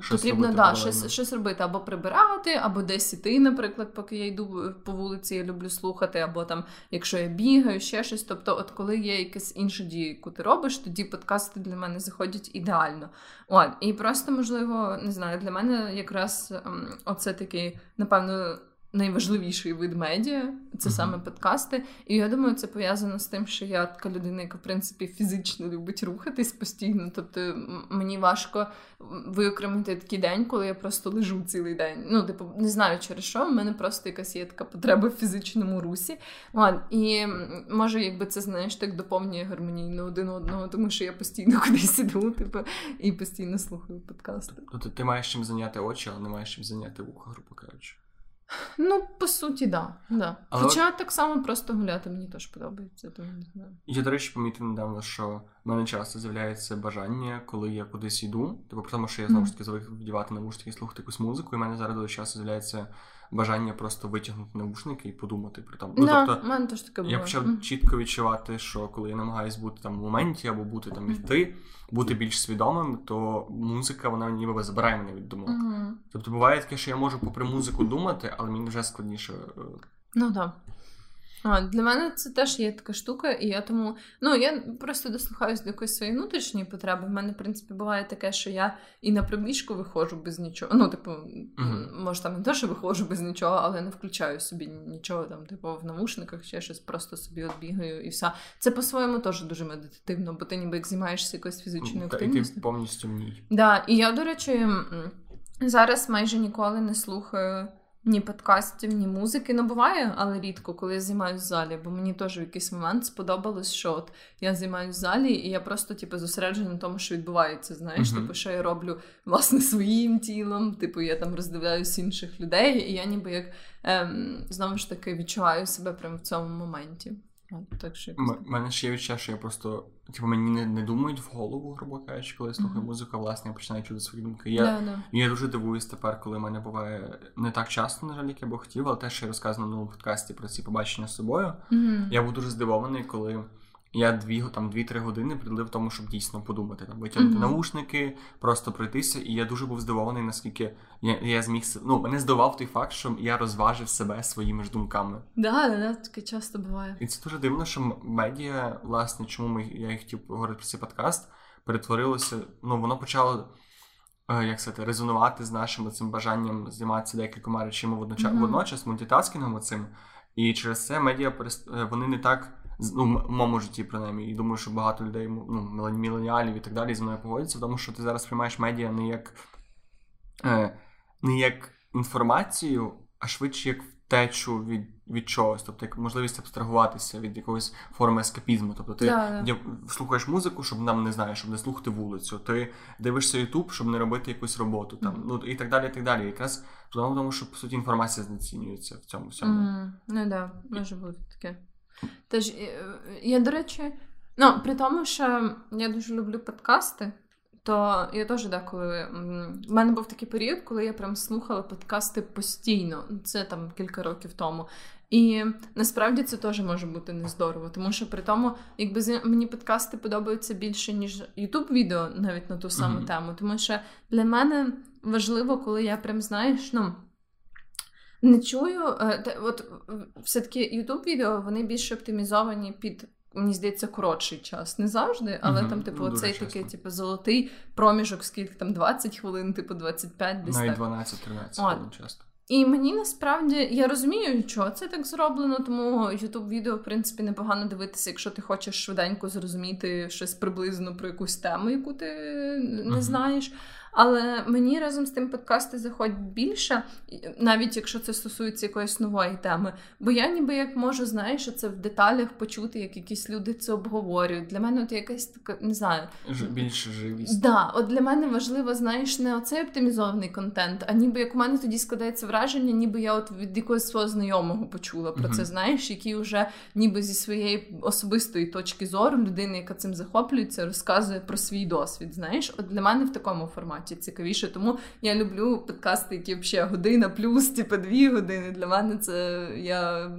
щось потрібно робити, да, щось, щось робити або прибирати, або десь іти, наприклад, поки я йду по вулиці, я люблю слухати, або там там, якщо я бігаю, ще щось. Тобто, от коли є якесь інші дії, яку ти робиш, тоді подкасти для мене заходять ідеально. От, І просто, можливо, не знаю, для мене якраз ем, оце такий, напевно найважливіший вид медіа це uh-huh. саме подкасти. І я думаю, це пов'язано з тим, що я така людина, яка в принципі фізично любить рухатись постійно. Тобто мені важко виокремити такий день, коли я просто лежу цілий день. Ну, типу, не знаю через що. в мене просто якась є така потреба в фізичному русі. І може, якби це знаєш, так доповнює гармонійно один одного, тому що я постійно кудись іду, типу, і постійно слухаю подкасти. Тобто ти маєш чим зайняти очі, але не маєш чим зайняти вуха, грубо кажучи. Ну, по суті, да. да. Але... Хоча так само просто гуляти мені теж подобається, тому не знаю. Я, до речі, помітив недавно, що в мене часто з'являється бажання, коли я кудись йду. Типу, тому що я знову ж таки звик вдівати навушники і слухати якусь музику, і в мене зараз дуже часто з'являється бажання просто витягнути навушники і подумати про там. Ну, да, тобто, мене теж таке було. Я почав mm. чітко відчувати, що коли я намагаюся бути там в моменті або бути там іти, бути більш свідомим, то музика вона ніби забирає мене від думок. Mm-hmm. Тобто буває таке, що я можу попри музику думати, але мені вже складніше. Е, ну так. А, Для мене це теж є така штука, і я тому ну я просто дослухаюсь до якоїсь своєї внутрішньої потреби. В мене, в принципі, буває таке, що я і на пробіжку виходжу без нічого. Ну, типу, uh-huh. може там не те, що виходжу без нічого, але не включаю собі нічого там, типу, в навушниках, ще щось просто собі відбігаю і все. Це по-своєму теж дуже медитативно, бо ти ніби як займаєшся якоюсь фізичною активністю. І ти повністю в ній. Да, І я, до речі, зараз майже ніколи не слухаю ні подкастів, ні музики. Ну, буває, але рідко, коли я займаюся в залі, бо мені теж в якийсь момент сподобалось, що от я займаюся в залі, і я просто типу, зосереджена на тому, що відбувається. Знаєш, uh-huh. типу, що я роблю власне своїм тілом, типу, я там роздивляюсь інших людей, і я ніби як ем, знову ж таки відчуваю себе прямо в цьому моменті. Так що М- мене ще є відчуття, що я просто типу, мені не, не думають в голову, грубо кажучи, коли я слухаю mm-hmm. музику, власне я починаю чути свої думки. Я yeah, yeah. я дуже дивуюсь тепер, коли в мене буває не так часто, на жаль, як я би хотів, але те, що я розказано на новому подкасті про ці побачення з собою. Mm-hmm. Я був дуже здивований, коли я дві там дві-три години приділив тому, щоб дійсно подумати, там витягнути mm-hmm. наушники, просто пройтися. І я дуже був здивований, наскільки я я зміг ну, мене здивував той факт, що я розважив себе своїми ж думками. Да, да, таке часто буває. І це дуже дивно, що медіа, власне, чому ми я і хотів поговорити про цей подкаст, перетворилося. Ну, воно почало. Е, як сказати, резонувати з нашим цим бажанням займатися декількома речами водночас mm-hmm. водночас мультитаскінгом цим. І через це медіа е, вони не так ну, в моєму житті, принаймні, і думаю, що багато людей, ну, міленіалів і так далі зі мною погодяться, тому що ти зараз приймаєш медіа не як е, не як інформацію, а швидше як втечу від від чогось, тобто як можливість абстрагуватися від якоїсь форми ескапізму. Тобто ти yeah. слухаєш музику, щоб нам не знаю, щоб не слухати вулицю. Ти дивишся Ютуб, щоб не робити якусь роботу там. Ну і так далі. і так далі. Якраз тому, що по суті інформація знецінюється в цьому всьому. Mm. Ну да, може бути таке. Тож е, я, до речі, ну, при тому, що я дуже люблю подкасти, то я теж деколи. У мене був такий період, коли я прям слухала подкасти постійно. Це там кілька років тому. І насправді це теж може бути нездорово, тому що при тому, якби мені подкасти подобаються більше, ніж ютуб відео навіть на ту саму mm-hmm. тему. Тому що для мене важливо, коли я прям знаєш, ну. Не чую. Е, от все-таки youtube відео вони більш оптимізовані під. Мені здається, коротший час. Не завжди, але mm-hmm. там, типу, ну, цей такий, типу, золотий проміжок, скільки там 20 хвилин, типу 25 десь. Навіть 12-13 хвилин часто. І мені насправді я розумію, що це так зроблено, тому youtube відео, в принципі, непогано дивитися, якщо ти хочеш швиденько зрозуміти щось приблизно про якусь тему, яку ти не uh-huh. знаєш. Але мені разом з тим подкасти заходять більше, навіть якщо це стосується якоїсь нової теми. Бо я ніби як можу, знаєш, це в деталях почути, як якісь люди це обговорюють. Для мене от якась така, не знаю, більше живість. Да, от для мене важливо, знаєш, не оцей оптимізований контент, а ніби як у мене тоді складається враження, ніби я от від якогось свого знайомого почула про uh-huh. це, знаєш, який вже ніби зі своєї особистої точки зору людини, яка цим захоплюється, розказує про свій досвід. Знаєш, от для мене в такому форматі цікавіше. Тому я люблю подкасти, які взагалі година плюс, типу дві години. Для мене це я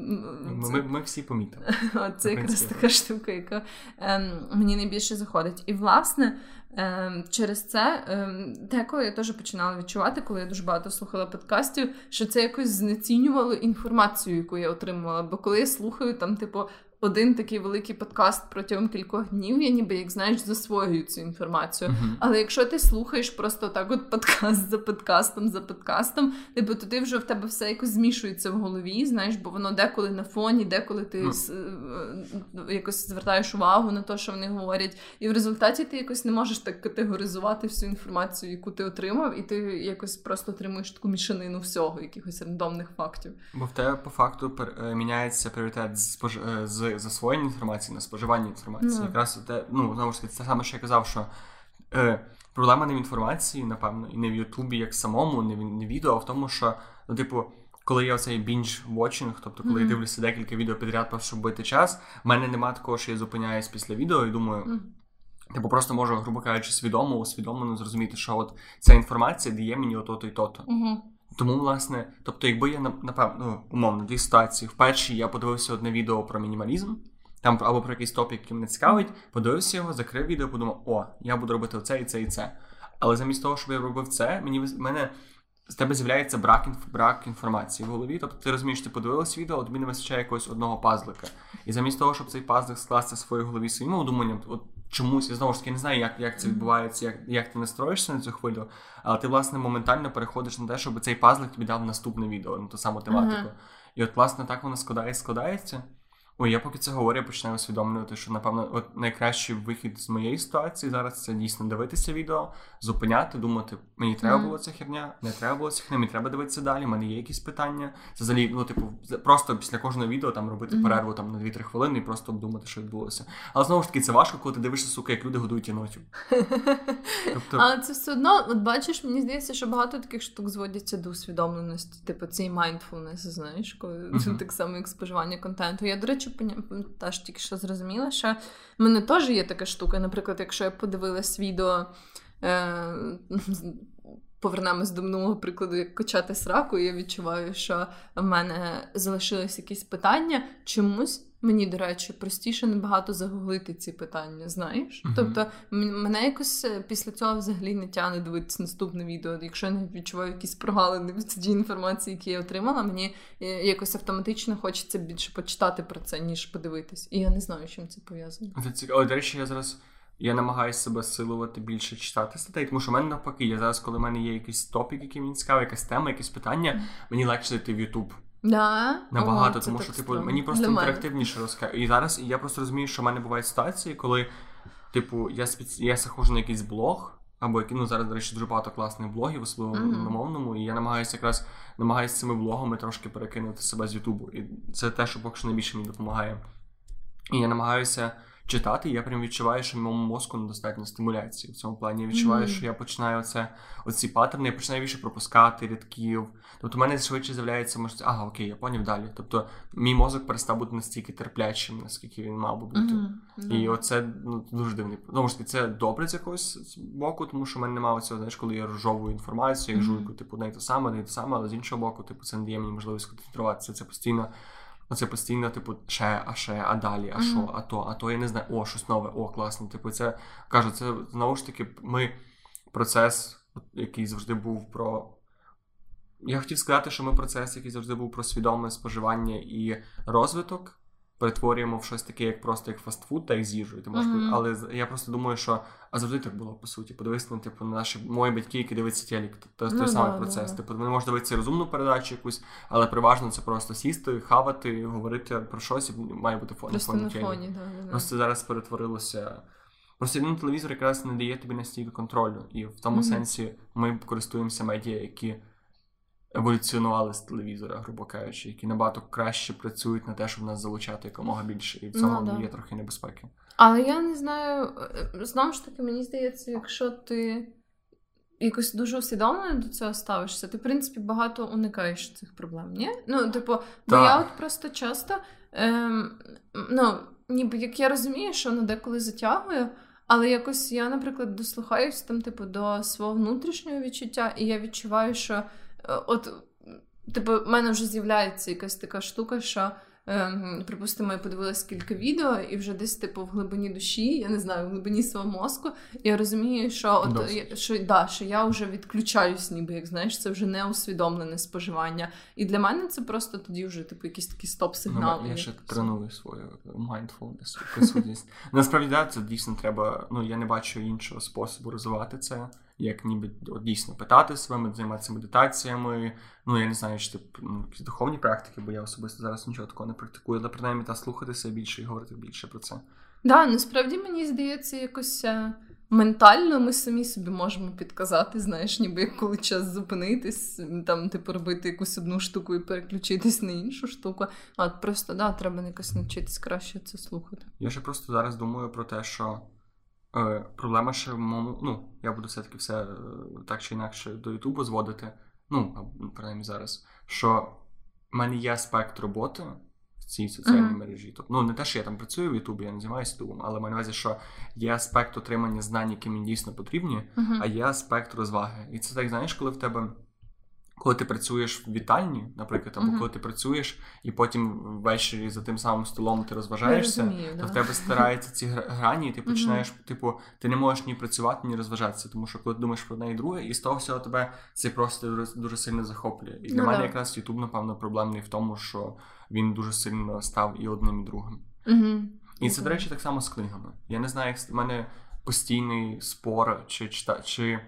це... Ми, ми всі помітили. Це якраз така штука, яка ем, мені найбільше заходить. І власне. Ем, через це ем, деколи я теж починала відчувати, коли я дуже багато слухала подкастів, що це якось знецінювало інформацію, яку я отримувала. Бо коли я слухаю там, типу, один такий великий подкаст протягом кількох днів, я ніби як знаєш, засвоюю цю інформацію. Uh-huh. Але якщо ти слухаєш просто так, от подкаст за подкастом, за подкастом, типу, то ти вже в тебе все якось змішується в голові, знаєш, бо воно деколи на фоні, деколи ти uh-huh. якось звертаєш увагу на те, що вони говорять, і в результаті ти якось не можеш так категоризувати всю інформацію, яку ти отримав, і ти якось просто отримуєш таку мішанину всього, якихось рандомних фактів. Бо в тебе по факту е, міняється пріоритет з з засвоєння інформації на споживання інформації. Mm. Якраз те, ну знову ж таки, це саме, що я казав, що е, проблема не в інформації, напевно, і не в Ютубі як самому, не в не відео, а в тому, що, ну, типу, коли є оцей бінж-вотчинг, тобто коли mm-hmm. я дивлюся декілька відео підряд, просто щоб бити час, в мене немає такого, що я зупиняюсь після відео і думаю. Mm. Типу, просто можу, грубо кажучи, свідомо, усвідомлено зрозуміти, що от ця інформація дає мені ото-то і то-то. Mm-hmm. Тому, власне, тобто, якби я напевно, ну, умовно, дві ситуації. В першій я подивився одне відео про мінімалізм, там або про якийсь топік, який мене цікавить, подивився його, закрив відео, подумав, о, я буду робити оце і це і це. Але замість того, щоб я робив це, мені мене з тебе з'являється брак інф, брак інформації в голові. Тобто ти розумієш, ти подивилась відео, тобі не вистачає якогось одного пазлика. І замість того, щоб цей пазлик скласти в своїй голові своїм удуманням, от чомусь я знову ж таки не знаю, як як це відбувається, як як ти настроїшся на цю хвилю, але ти, власне, моментально переходиш на те, щоб цей пазлик тобі дав наступне відео, на ту саму тематику. Uh-huh. І от, власне, так воно складає, складається. Ой, я поки це говорю, я починаю усвідомлювати, що напевно от найкращий вихід з моєї ситуації зараз це дійсно дивитися відео, зупиняти, думати, мені треба було ця херня, не треба було ця херня, мені треба дивитися далі. в мене є якісь питання. Це взагалі, ну типу, просто після кожного відео там робити mm-hmm. перерву там на 2-3 хвилини і просто обдумати, що відбулося. Але знову ж таки, це важко, коли ти дивишся, сука, як люди годують єнотів. Тобто... Але це все одно, от бачиш, мені здається, що багато таких штук зводяться до усвідомленості, типу цей mindfulness, знаєш, коли mm-hmm. так само як споживання контенту. Я, до речі, теж тільки що зрозуміла, що в мене теж є така штука. Наприклад, якщо я подивилась відео. Е- Повернемось до минулого прикладу, як качати сраку, і я відчуваю, що в мене залишились якісь питання чомусь. Мені, до речі, простіше набагато загуглити ці питання, знаєш? Uh-huh. Тобто мене якось е, після цього взагалі не тягне дивитися наступне відео. Якщо я не відчуваю якісь прогалини в цій інформації, які я отримала, мені е, якось автоматично хочеться більше почитати про це, ніж подивитись. І я не знаю, чим це пов'язано. Це цікаво. До речі, я зараз. Я намагаюся себе силувати більше читати статей, тому що в мене навпаки, я зараз, коли в мене є якийсь топік, який мені цікавий, якась тема, якесь питання, мені легше йти в Ютуб. Да? Набагато, О, тому що типу, мені просто Для інтерактивніше розказує. І зараз я просто розумію, що в мене бувають ситуації, коли, типу, я спец... я заходжу на якийсь блог, або який, ну зараз, до речі, дуже багато класних блогів, особливо mm-hmm. на мовному, і я намагаюся якраз намагаюся цими блогами трошки перекинути себе з Ютубу. І це те, що поки що найбільше мені допомагає. І я намагаюся читати, я прям відчуваю, що моєму мозку недостатньо стимуляції в цьому плані. Я відчуваю, mm-hmm. що я починаю оце, оці паттерни, я починаю більше пропускати рядків. Тобто, в мене швидше з'являється можливість, ага, окей, я поняв далі. Тобто, мій мозок перестав бути настільки терплячим, наскільки він мав би бути. Mm-hmm. І оце ну, дуже дивний. Тому ж це добре з якогось боку, тому що в мене немає цього, знаєш, коли я розжовую інформацію, я жуйку, типу, не те саме, не те саме, але з іншого боку, типу, це не дає мені можливість концентруватися. Це постійно. Оце постійно, типу, ще, а ще, а далі, а що, а то, а то я не знаю, о, щось нове, о, класно. Типу, це кажу, це знову ж таки, ми процес, який завжди був про. Я хотів сказати, що ми процес, який завжди був про свідоме споживання і розвиток перетворюємо в щось таке, як просто як фастфуд, та як з їжею. Ти можеш, mm-hmm. але я просто думаю, що а завжди так було по суті. Подивись на типу на наші мої батьки, які дивляться телек, то той ну, самий да, процес. Да. Типу, вони можуть дивитися розумну передачу якусь, але переважно це просто сісти, хавати, говорити про щось і має бути фон. Просто на фоні, да, Просто зараз перетворилося. Просто один телевізор якраз не дає тобі настільки контролю. І в тому Мгм. сенсі ми користуємося медіа, які еволюціонували з телевізора, грубо кажучи, які набагато краще працюють на те, щоб нас залучати якомога більше. І в цьому Ну, да. є трохи небезпеки. Але я не знаю, е, знову ж таки, мені здається, якщо ти якось дуже усвідомлено до цього ставишся, ти, в принципі, багато уникаєш цих проблем, ні? Ну, типу, бо я от просто часто, ем, ну, ніби як я розумію, що воно деколи затягує, але якось я, наприклад, дослухаюсь там, типу, до свого внутрішнього відчуття, і я відчуваю, що от, типу, в мене вже з'являється якась така штука, що. Ем, припустимо, я подивилась кілька відео, і вже десь, типу, в глибині душі, я не знаю, в глибині свого мозку, я розумію, що от Досить. я- що, да, що я вже відключаюсь, ніби як знаєш, це вже не усвідомлене споживання. І для мене це просто тоді вже типу якісь такі стоп-сигнали. Ну, я ще треную свою mindfulness, присутність. Насправді, да, це дійсно треба. Ну, я не бачу іншого способу розвивати це, як ніби от, дійсно питати себе, займатися медитаціями. Ну, я не знаю, чи тип, ну, духовні практики, бо я особисто зараз нічого такого не практикую, але принаймні та слухати себе більше і говорити більше про це. Да, насправді мені здається, якось е, ментально ми самі собі можемо підказати, знаєш, ніби як коли час зупинитись, там, типу, робити якусь одну штуку і переключитись на іншу штуку. А от просто да, треба якось навчитись краще це слухати. Я ще просто зараз думаю про те, що е, проблема ще в моєму. Ну, я буду все-таки все е, так чи інакше до Ютубу зводити. Ну, принаймні зараз, що в мене є аспект роботи в цій соціальній Мгм. мережі. Тобто, ну, не те, що я там працюю в Ютубі, я не займаюся Ютубом, але маю на увазі, що є аспект отримання знань, які мені дійсно потрібні, Угу. а є аспект розваги. І це так, знаєш, коли в тебе. Коли ти працюєш в вітальні, наприклад, або Мгм. коли ти працюєш, і потім ввечері за тим самим столом ти розважаєшся, розумію, то да. в тебе стараються ці грані, і ти починаєш, типу, ти не можеш ні працювати, ні розважатися, тому що коли ти думаєш про одне і друге, і з того всього тебе це просто дуже, сильно захоплює. І для Ну мене да. якраз YouTube, напевно, проблемний в тому, що він дуже сильно став і одним, і другим. Угу. І це, до речі, так само з книгами. Я не знаю, як в мене постійний спор, чи чита-, чи.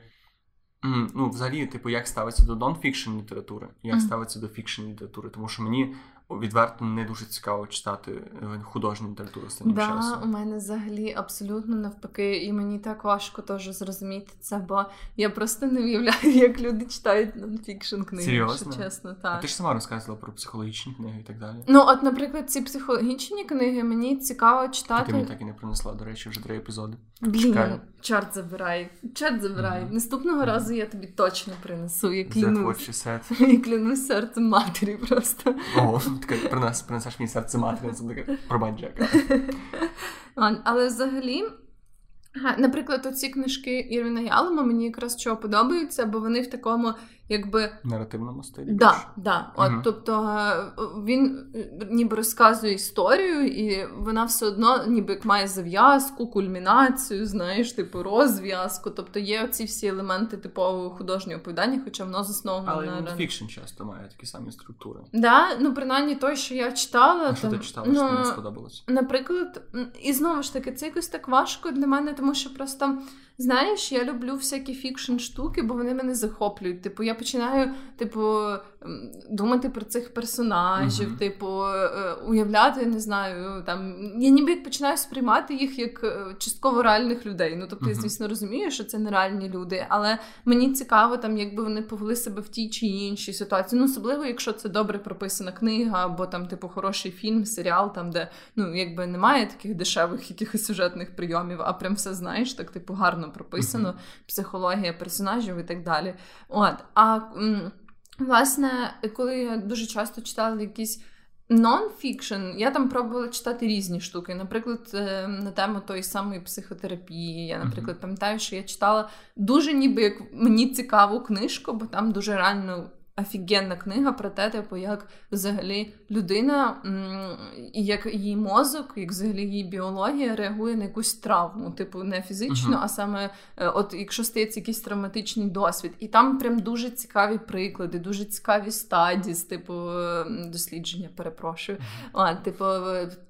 Ну, взагалі, типу, як ставиться до non-fiction літератури, як Мгм. ставиться до fiction літератури, тому що мені відверто не дуже цікаво читати е, художню літературу останнім Да, часом. у мене взагалі абсолютно навпаки, і мені так важко теж зрозуміти це, бо я просто не уявляю, як люди читають non-fiction книги, Серйозно? чесно. А Так. ти ж сама розказувала про психологічні книги і так далі. Ну, от, наприклад, ці психологічні книги мені цікаво Ти мені так і не принесла, до речі, вже три епізоди. Блін, Чекаю. чорт забирай, чорт забирай. Мгм. Наступного разу я тобі точно принесу. Я клянусь. Я клянусь серцем матері просто. О, таке принес, принесеш мені серце матері, це таке пробач, Джека. Але взагалі, наприклад, оці книжки Ірвіна Ялома мені якраз чого подобаються, бо вони в такому, якби. Наративному стилі. Да, да. От, Мгм. Тобто е, він е, ніби розказує історію, і вона все одно ніби як має зав'язку, кульмінацію, знаєш, типу розв'язку. Тобто є оці всі елементи типового художнього оповідання, хоча воно засновано Але на фікшн часто має такі самі структури. Да, ну принаймні той, що я читала, А що там, ти читала, що тобі не ну, сподобалось? Наприклад, і знову ж таки, це якось так важко для мене, тому що просто, знаєш, я люблю всякі фікшн штуки, бо вони мене захоплюють. Типу, я починаю, типу, думати про цих персонажів, Мгм. типу, е, уявляти, не знаю, там я ніби починаю сприймати їх як е, частково реальних людей. Ну тобто, я, звісно, розумію, що це нереальні люди, але мені цікаво, там, якби вони повели себе в тій чи іншій ситуації. Ну, особливо, якщо це добре прописана книга, або там, типу, хороший фільм, серіал, там, де ну, якби немає таких дешевих якихось сюжетних прийомів, а прям все знаєш, так, типу, гарно прописано, психологія персонажів і так далі. От. А м, власне, коли я дуже часто читала якісь. Нон-фікшн, я там пробувала читати різні штуки. Наприклад, е, на тему тої самої психотерапії. Я, наприклад, пам'ятаю, що я читала дуже ніби як мені цікаву книжку, бо там дуже реально офігенна книга про те, типу, як взагалі людина, і як її мозок, як взагалі її біологія реагує на якусь травму, типу, не фізично, Мгм. а саме е, от якщо стається якийсь травматичний досвід. І там прям дуже цікаві приклади, дуже цікаві стадії з типу дослідження, перепрошую. А, типу,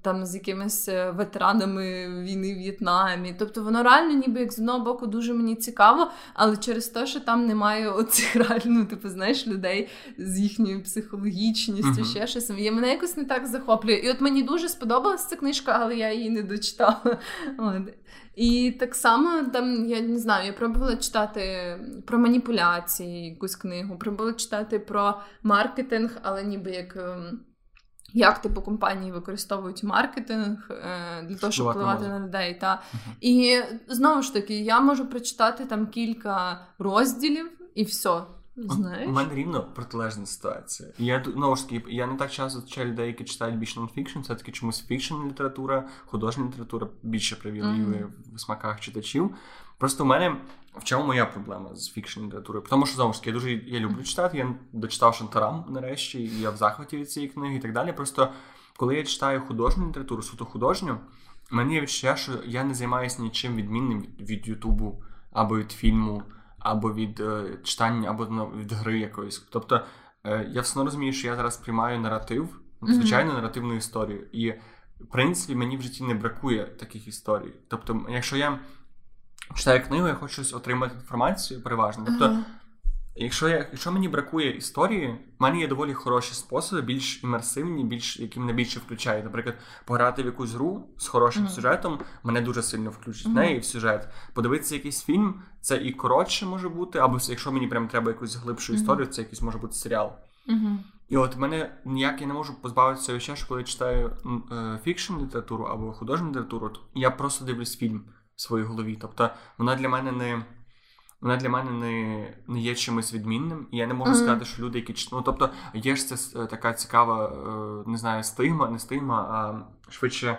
там з якимись е, ветеранами війни в В'єтнамі. Тобто воно реально, ніби як з одного боку, дуже мені цікаво, але через те, що там немає оцих реально, типу, знаєш, людей, людей з їхньою психологічністю, ще щось. І мене якось не так захоплює. І от мені дуже сподобалася ця книжка, але я її не дочитала. От. І так само там, я не знаю, я пробувала читати про маніпуляції якусь книгу, пробувала читати про маркетинг, але ніби як. Ем, як типу компанії використовують маркетинг е, для того, щоб впливати на людей. Та. Uh-huh. І знову ж таки, я можу прочитати там кілька розділів і все. Знаєш? У мене рівно протилежна ситуація. Я знову ж таки, я не так часто зустрічаю людей, які читають більше non-fiction, все таки чомусь fiction література, художня література більше превалює mm-hmm. в смаках читачів. Просто в мене в чому моя проблема з fiction літературою? Тому що знову ж таки, я дуже я люблю читати. Я дочитав Шантарам нарешті, і я в захваті від цієї книги і так далі. Просто коли я читаю художню літературу, суто художню, мені відчуття, що я не займаюся нічим відмінним від Ютубу або від фільму або від е, читання, або ну, від гри якоїсь. Тобто е, я все одно розумію, що я зараз приймаю наратив, звичайно, mm-hmm. наративну історію. І в принципі мені в житті не бракує таких історій. Тобто, якщо я читаю книгу, я хочу отримати інформацію переважно. Тобто, mm-hmm. Якщо я, якщо мені бракує історії, в мене є доволі хороші способи, більш імерсивні, більш які мене більше включають. Наприклад, пограти в якусь гру з хорошим mm-hmm. сюжетом мене дуже сильно включить mm-hmm. неї в сюжет. Подивитися якийсь фільм, це і коротше може бути, або якщо мені прям треба якусь глибшу історію, це якийсь може бути серіал. І от мене ніяк я не можу позбавитися ще, що коли я читаю е, fiction літературу або художню літературу, то я просто дивлюсь фільм в своїй голові. Тобто вона для мене не вона для мене не не є чимось відмінним. І я не можу mm-hmm. сказати, що люди, які ну, тобто, є ж це е, така цікава, е, не знаю, стигма, не стигма, а швидше.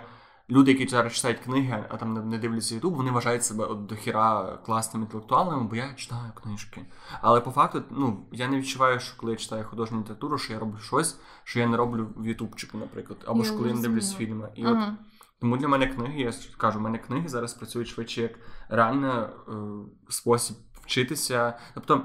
Люди, які зараз читають книги, а там не дивляться Ютуб, вони вважають себе от до хіра класними інтелектуалами, бо я читаю книжки. Але по факту, ну я не відчуваю, що коли я читаю художню літературу, що я роблю щось, що я не роблю в Ютубчику, наприклад, або я ж коли я не дивлюсь фільми. І ага. от тому для мене книги, я кажу, у мене книги зараз працюють швидше як реально е, спосіб вчитися. Тобто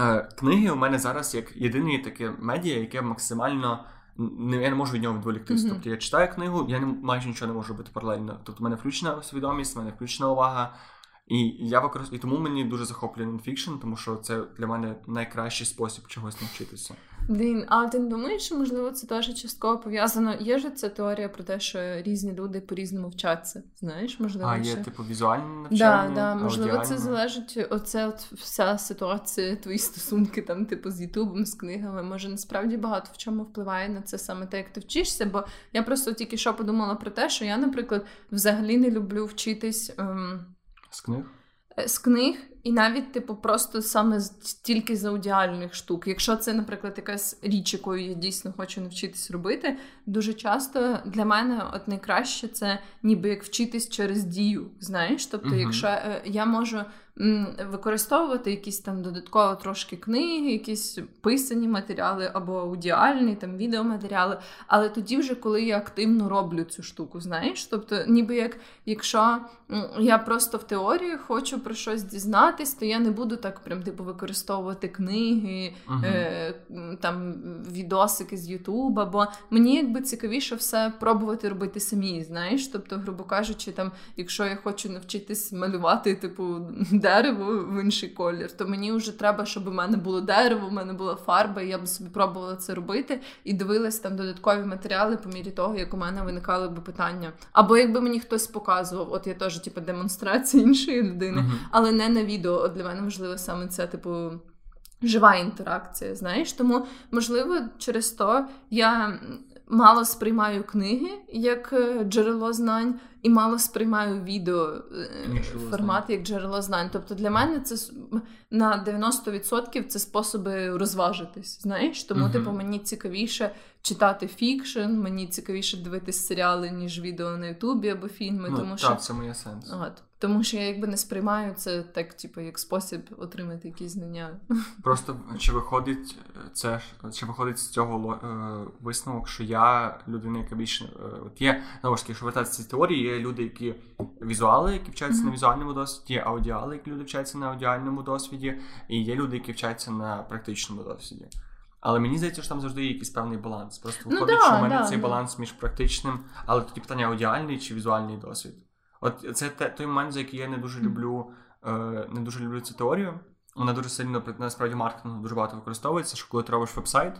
е, книги у мене зараз як єдине таке медіа, яке максимально не, я не можу від нього відволіктися. Mm-hmm. Тобто я читаю книгу, я не майже нічого не можу робити паралельно. Тобто в мене включена свідомість, в мене включена увага. І я використовую, і тому мені дуже захоплює нонфікшн, тому що це для мене найкращий спосіб чогось навчитися. Дин, а ти не думаєш, що можливо це теж частково пов'язано? Є ж ця теорія про те, що різні люди по-різному вчаться. Знаєш, можливо, а є ще... типу візуальне навчання? Да, да, можливо, аудіальне. це залежить. Оце от вся ситуація, твої стосунки там, типу, з Ютубом, з книгами. Може, насправді багато в чому впливає на це саме те, як ти вчишся. Бо я просто тільки що подумала про те, що я, наприклад, взагалі не люблю вчитись. Ем... З книг? Е, з книг, і навіть, типу, просто саме тільки з аудіальних штук. Якщо це, наприклад, якась річ, якою я дійсно хочу навчитись робити, дуже часто для мене от найкраще це ніби як вчитись через дію. Знаєш? Тобто, uh якщо е, я можу використовувати якісь там додатково трошки книги, якісь писані матеріали або аудіальні там відеоматеріали. Але тоді, вже коли я активно роблю цю штуку, знаєш, тобто, ніби як якщо я просто в теорії хочу про щось дізнатись, то я не буду так прям типу використовувати книги, uh е, там відосики з Ютуба, бо мені якби цікавіше все пробувати робити самі, знаєш. Тобто, грубо кажучи, там, якщо я хочу навчитись малювати, типу дерево в інший колір, то мені вже треба, щоб у мене було дерево, у мене була фарба, і я б собі пробувала це робити і дивилась там додаткові матеріали по мірі того, як у мене виникали б питання. Або якби мені хтось показував, от я теж типу, демонстрація іншої людини, uh-huh. але не на відео. От для мене важливо саме це, типу. Жива інтеракція, знаєш, тому можливо через то я мало сприймаю книги як е, джерело знань, і мало сприймаю відео е, формат як джерело знань. Тобто для мене це на 90% це способи розважитись. Знаєш, тому uh типу мені цікавіше читати фікшн, мені цікавіше дивитись серіали, ніж відео на Ютубі або фільми. Ну, тому так, що це моє сенс. От. Тому що я якби не сприймаю це так, типу, як спосіб отримати якісь знання. Просто чи виходить це чи виходить з цього е, висновок, що я людина, яка більше е, от є знову ж таки, що вертатися ці теорії, є люди, які візуали, які вчаться mm-hmm. на візуальному досвіді, є аудіали, які люди вчаться на аудіальному досвіді, і є люди, які вчаться на практичному досвіді. Але мені здається, що там завжди є якийсь певний баланс. Просто ну виходить, ну, да, що в мене да, цей да. баланс між практичним, але тоді питання аудіальний чи візуальний досвід. От це те, той момент, за який я не дуже люблю, е, не дуже люблю цю теорію. вона дуже сильно насправді маркетингу дуже багато використовується, що коли ти робиш веб-сайт,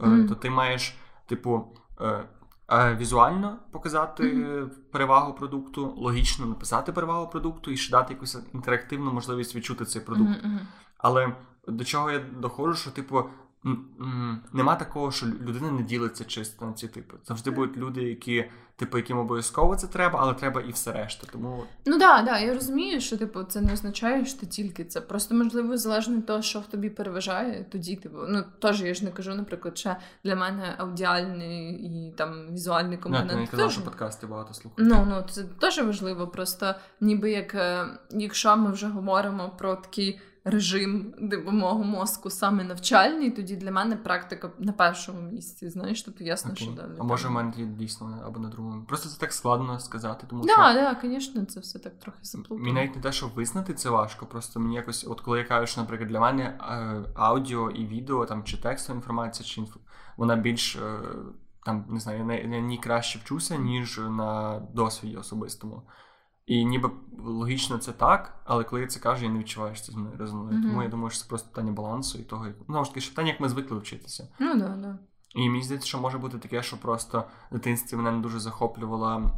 Мгм. то ти маєш, типу, е, е, візуально показати перевагу продукту, логічно написати перевагу продукту і ще дати якусь інтерактивну можливість відчути цей продукт. Але до чого я доходжу, що типу. Нема такого, що людина не ділиться чисто на ці типи. Завжди будуть люди, які, типу, яким обов'язково це треба, але треба і все решта. Тому Ну да, да, я розумію, що типу це не означає, що ти тільки це. Просто можливо, залежно від того, що в тобі переважає, тоді типу, ну теж я ж не кажу, наприклад, ще для мене аудіальний і там візуальний ну, компонент. ти не казав, що подкасти багато слухають. Ну, ну це теж важливо. Просто ніби як е, якщо ми вже говоримо про такий режим допомоги мозку саме навчальний, тоді для мене практика на першому місці. Знаєш, тобто ясно, Окей. що далі. А може в мене дійсно або на другому. Просто це так складно сказати, тому Да, що да, звісно, це все так трохи мені заплутано. навіть не те, що визнати це важко. Просто мені якось, от коли я кажу, що, наприклад, для мене е, аудіо і відео, там чи текстова інформація, чи інфо, вона більш е, там не знаю, я не, не ні краще вчуся, ніж на досвіді особистому. І ніби логічно це так, але коли я це кажу, я не відчуваю, що це з мною резонує. Мгм. Тому я думаю, що це просто питання балансу і того, як ну, ж таки, що питання, як ми звикли вчитися. Ну да, да. І мені здається, що може бути таке, що просто в дитинстві мене не дуже захоплювала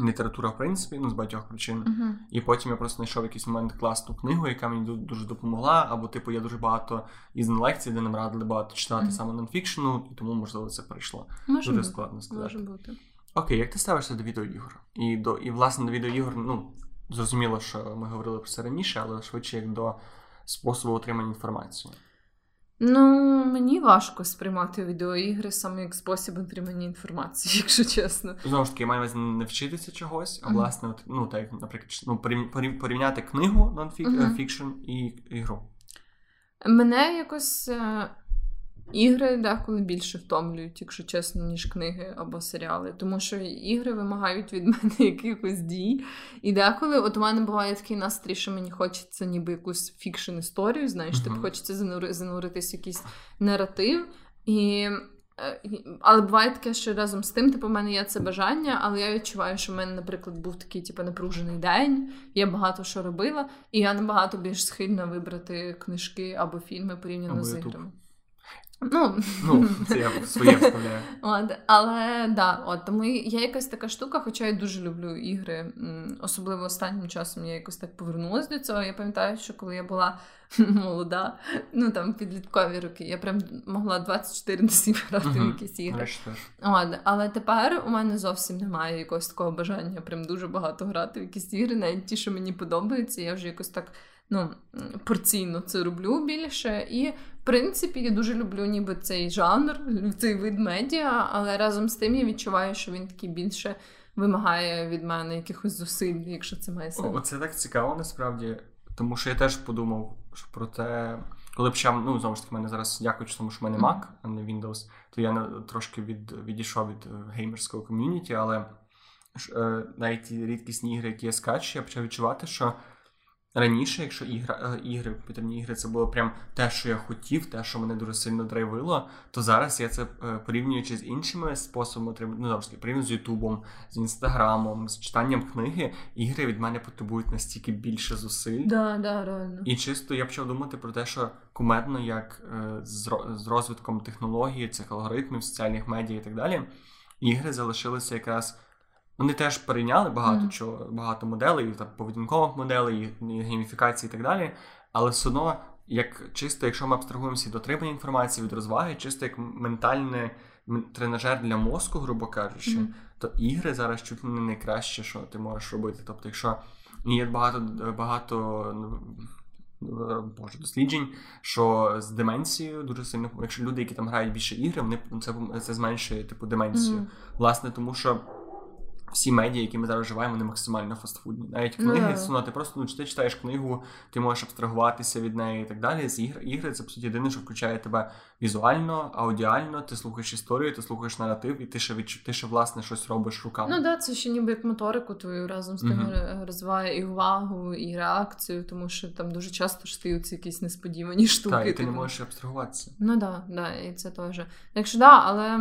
література, в принципі, ну з багатьох причин. Угу. І потім я просто знайшов якийсь момент класну книгу, яка мені дуже допомогла. Або, типу, я дуже багато із лекцій, де нам радили багато читати Мгм. саме нонфікшену, і тому, можливо, це прийшло. Може Дуже бути. складно сказати. Може бути. Окей, як ти ставишся до відеоігор? І до і власне до відеоігор, ну зрозуміло, що ми говорили про це раніше, але швидше як до способу отримання інформації. Ну, мені важко сприймати відеоігри саме як спосіб отримання інформації, якщо чесно. Знову ж таки, я маю на не вчитися чогось, а власне, от, ну так, наприклад, ну, порів- порів- порівняти книгу нонфікшн і ігру. Мене якось е, ігри деколи більше втомлюють, якщо чесно, ніж книги або серіали. Тому що ігри вимагають від мене якихось дій. І деколи, от у мене буває такий настрій, що мені хочеться ніби якусь фікшн історію, знаєш, типу Мгм. хочеться занури- зануритись в якийсь наратив. І е, Але буває таке, що разом з тим, типу, в мене є це бажання, але я відчуваю, що в мене, наприклад, був такий типу, напружений день, я багато що робила, і я набагато більш схильна вибрати книжки або фільми порівняно Або з іграми. Ну, Ну, це я своє вставляю. От, але да, от тому я якась така штука, хоча я дуже люблю ігри. Особливо останнім часом я якось так повернулася до цього. Я пам'ятаю, що коли я була молода, ну там підліткові роки, я прям могла 24 на 7 грати в якісь ігри. От, але тепер у мене зовсім немає якогось такого бажання прям дуже багато грати в якісь ігри, навіть ті, що мені подобаються, я вже якось так ну, порційно це роблю більше. І, принципі, я дуже люблю ніби цей жанр, цей вид медіа, але разом з тим я відчуваю, що він такий більше вимагає від мене якихось зусиль, якщо це має О, сенс. Оце так цікаво насправді, тому що я теж подумав що про те, коли почав, ну знову ж таки, в мене зараз дякуючи тому, що в мене Mac, а не Windows, то я трошки від, відійшов від е, геймерського ком'юніті, але ж, е, навіть ті рідкісні ігри, які я скачу, я почав відчувати, що раніше, якщо ігра, е, ігри, комп'ютерні ігри, це було прям те, що я хотів, те, що мене дуже сильно драйвило, то зараз я це е, порівнюючи з іншими способами отримання, ну ж з Ютубом, з Інстаграмом, з читанням книги, ігри від мене потребують настільки більше зусиль. Да, да, реально. І чисто я почав думати про те, що кумедно, як е, з, з розвитком технологій, цих алгоритмів, соціальних медіа і так далі, ігри залишилися якраз. Вони теж перейняли багато Мгм. чого, багато моделей, там, поведінкових моделей, і- гейміфікації і так далі. Але все одно, як чисто, якщо ми абстрагуємося від отримання інформації, від розваги, чисто як ментальний тренажер для мозку, грубо кажучи, Мгм. то ігри зараз чуть не найкраще, що ти можеш робити. Тобто, якщо є багато багато боже, досліджень, що з деменцією дуже сильно, якщо люди, які там грають більше ігри, вони це, це зменшує типу деменцію. Мгм. Власне, тому що. Всі медіа, які ми зараз живаємо, вони максимально фастфудні. Навіть Ну, книги, да. ну, ти просто ну, чи ти читаєш книгу, ти можеш абстрагуватися від неї і так далі. З ігр, ігри це по суті єдине, що включає тебе візуально, аудіально, ти слухаєш історію, ти слухаєш наратив, і ти ще відчу, ти ще власне щось робиш руками. Ну да, це ще ніби як моторику твою разом з тим ре- розвиває і увагу, і реакцію, тому що там дуже часто ж стаються якісь несподівані штуки. Так, і ти не типу. можеш абстрагуватися. Ну да, да, і це теж. Так да, але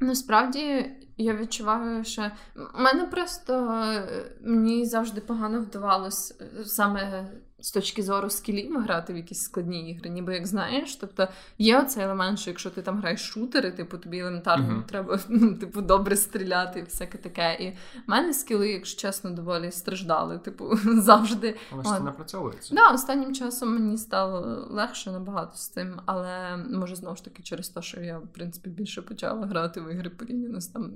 насправді я відчуваю, що мене просто е, мені завжди погано вдавалось е, саме з точки зору скілів грати в якісь складні ігри, ніби як знаєш. Тобто є оцей елемент, що якщо ти там граєш шутери, типу тобі елементарно uh-huh. треба ну, типу, добре стріляти і всяке таке. І в мене скіли, якщо чесно, доволі страждали. Типу, завжди. Але ж це напрацьовується. Да, останнім часом мені стало легше набагато з цим, але може знову ж таки через те, що я в принципі більше почала грати в ігри порівняно з там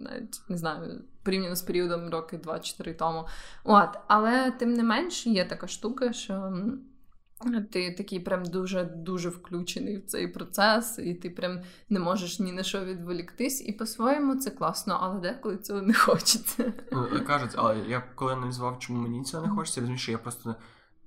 навіть не знаю. Порівняно з періодом роки 2-4 тому. От, Але тим не менш є така штука, що ти такий прям дуже-дуже включений в цей процес, і ти прям не можеш ні на що відволіктись. І по-своєму це класно, але деколи цього не хочеться. Ну, Кажуть, але я коли аналізував, чому мені цього не хочеться, я розумію, що я просто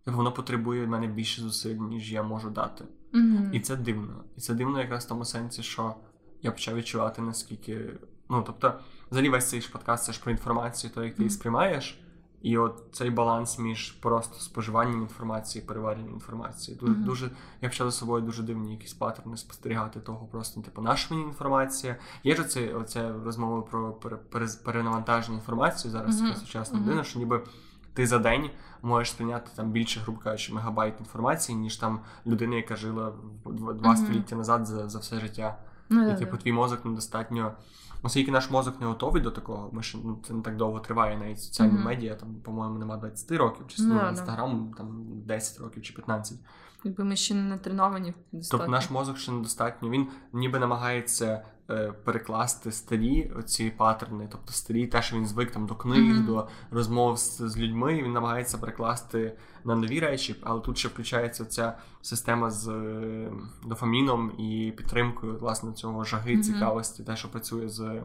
воно потребує в мене більше зусиль, ніж я можу дати. Mm-hmm. І це дивно. І це дивно якраз в тому сенсі, що я почав відчувати, наскільки. Ну, тобто, взагалі весь цей подкаст це ж про інформацію, то як ти її сприймаєш. І от цей баланс між просто споживанням інформації і переваренням інформації. Дуже, mm-hmm. дуже я почав за собою дуже дивні якісь паттерни спостерігати того, просто типу, наша мені інформація. Є ж оце, оце розмова про перенавантаження інформації зараз mm-hmm. сучасна людина, що ніби ти за день можеш сприйняти там більше, грубо кажучи, мегабайт інформації, ніж там людина, яка жила два mm-hmm. століття назад за за все життя. Ну, і типу, твій мозок недостатньо. Оскільки наш мозок не готовий до такого, ми ж ну, це не так довго триває, навіть соціальні mm-hmm. медіа, там, по-моєму, нема 20 років, чи ну, інстаграм там 10 років чи 15. Якби ми ще не треновані. Тобто наш мозок ще недостатньо. Він ніби намагається е, перекласти старі ці паттерни, тобто старі, те, що він звик там до книг, mm-hmm. до розмов з, з людьми. Він намагається перекласти на нові речі, але тут ще включається ця система з е, дофаміном і підтримкою власне цього жаги, mm-hmm. цікавості, те, що працює з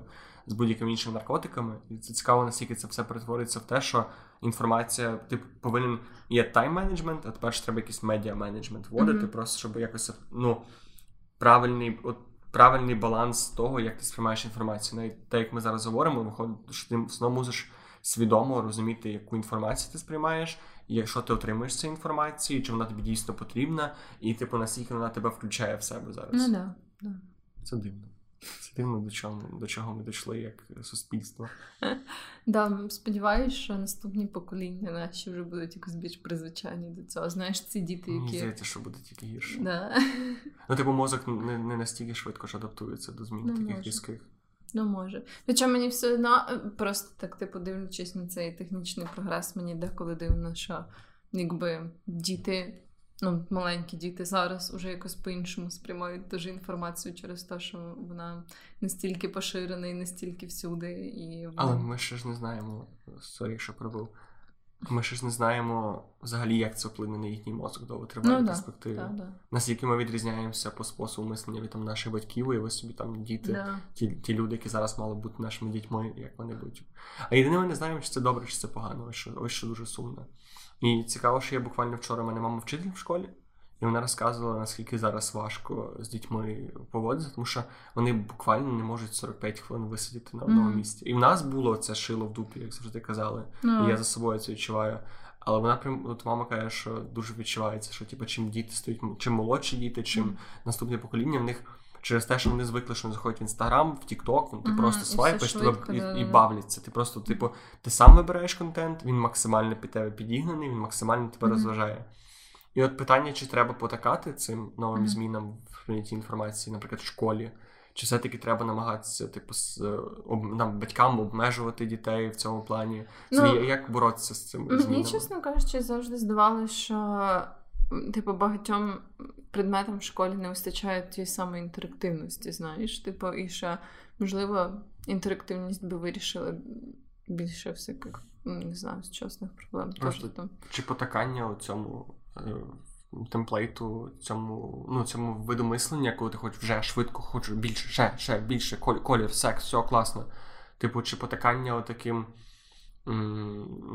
з будь-якими іншими наркотиками. І це цікаво, наскільки це все перетворюється в те, що інформація, ти повинен є тайм-менеджмент, а тепер ж треба якийсь медіа-менеджмент вводити, mm-hmm. просто щоб якось ну, правильний от, правильний баланс того, як ти сприймаєш інформацію. Навіть те, як ми зараз говоримо, виходить, що ти знову мусиш свідомо розуміти, яку інформацію ти сприймаєш, і якщо ти отримуєш цю інформацію, чи вона тобі дійсно потрібна, і типу наскільки вона тебе включає в себе зараз. Ну да, да. Це дивно. Це дивно, до чого до чого ми дійшли як суспільство. Да, сподіваюся, що наступні покоління наші вже будуть якось більш призвичайні до цього. Знаєш, ці діти, які. Мені здається, що буде тільки гірше. Да. Ну, типу, мозок не не настільки швидко ж адаптується до змін ну, таких може. різких. Ну, може. Хоча мені все одно е, просто так, типу, дивлячись на цей технічний прогрес, мені деколи дивно, що якби діти ну, маленькі діти зараз уже якось по-іншому сприймають дуже інформацію через те, що вона настільки поширена і настільки всюди. І вона... Але ми ще ж не знаємо, sorry, що перебив. Ми ще ж не знаємо взагалі, як це вплине на їхній мозок в довготривалій ну, перспективі. Да, да. Наскільки ми відрізняємося по способу мислення від там, наших батьків, і ви собі там діти, да. ті ті люди, які зараз мали бути нашими дітьми, як вони будуть. А єдине, ми не знаємо, чи це добре, чи це погано, ось що, ось що дуже сумно. І цікаво, що я буквально вчора мене мама вчитель в школі, і вона розказувала, наскільки зараз важко з дітьми поводитися, тому що вони буквально не можуть 45 хвилин висидіти на одному mm. місці. І в нас було це шило в дупі, як завжди казали. Mm. І я за собою це відчуваю. Але вона прям от мама каже, що дуже відчувається, що типу, чим діти стають, чим молодші діти, чим mm. наступне покоління в них. Через те, що вони звикли, що вони заходять в інстаграм, в Тікток, ну, ти mm-hmm. просто свайпиш тебе і, і бавляться. Ти просто, типу, ти сам вибираєш контент, він максимально під тебе підігнаний, він максимально тебе mm-hmm. розважає. І от питання, чи треба потакати цим новим змінам в прийнятті інформації, наприклад, в школі, чи все-таки треба намагатися, типу, з об, нам, батькам обмежувати дітей в цьому плані? Ну, Як боротися з цим? Мені, змінами? чесно кажучи, завжди здавалося, що типу, багатьом предметам в школі не вистачає тієї самої інтерактивності, знаєш, типу, і ще, можливо, інтерактивність би вирішила більше всяких, не знаю, сучасних проблем. Просто, там. Чи потакання у цьому е, темплейту, цьому ну, цьому виду мислення, коли ти хочеш вже швидко, хочеш більше, ще, ще більше, колір, секс, все класно. Типу, чи потакання таким,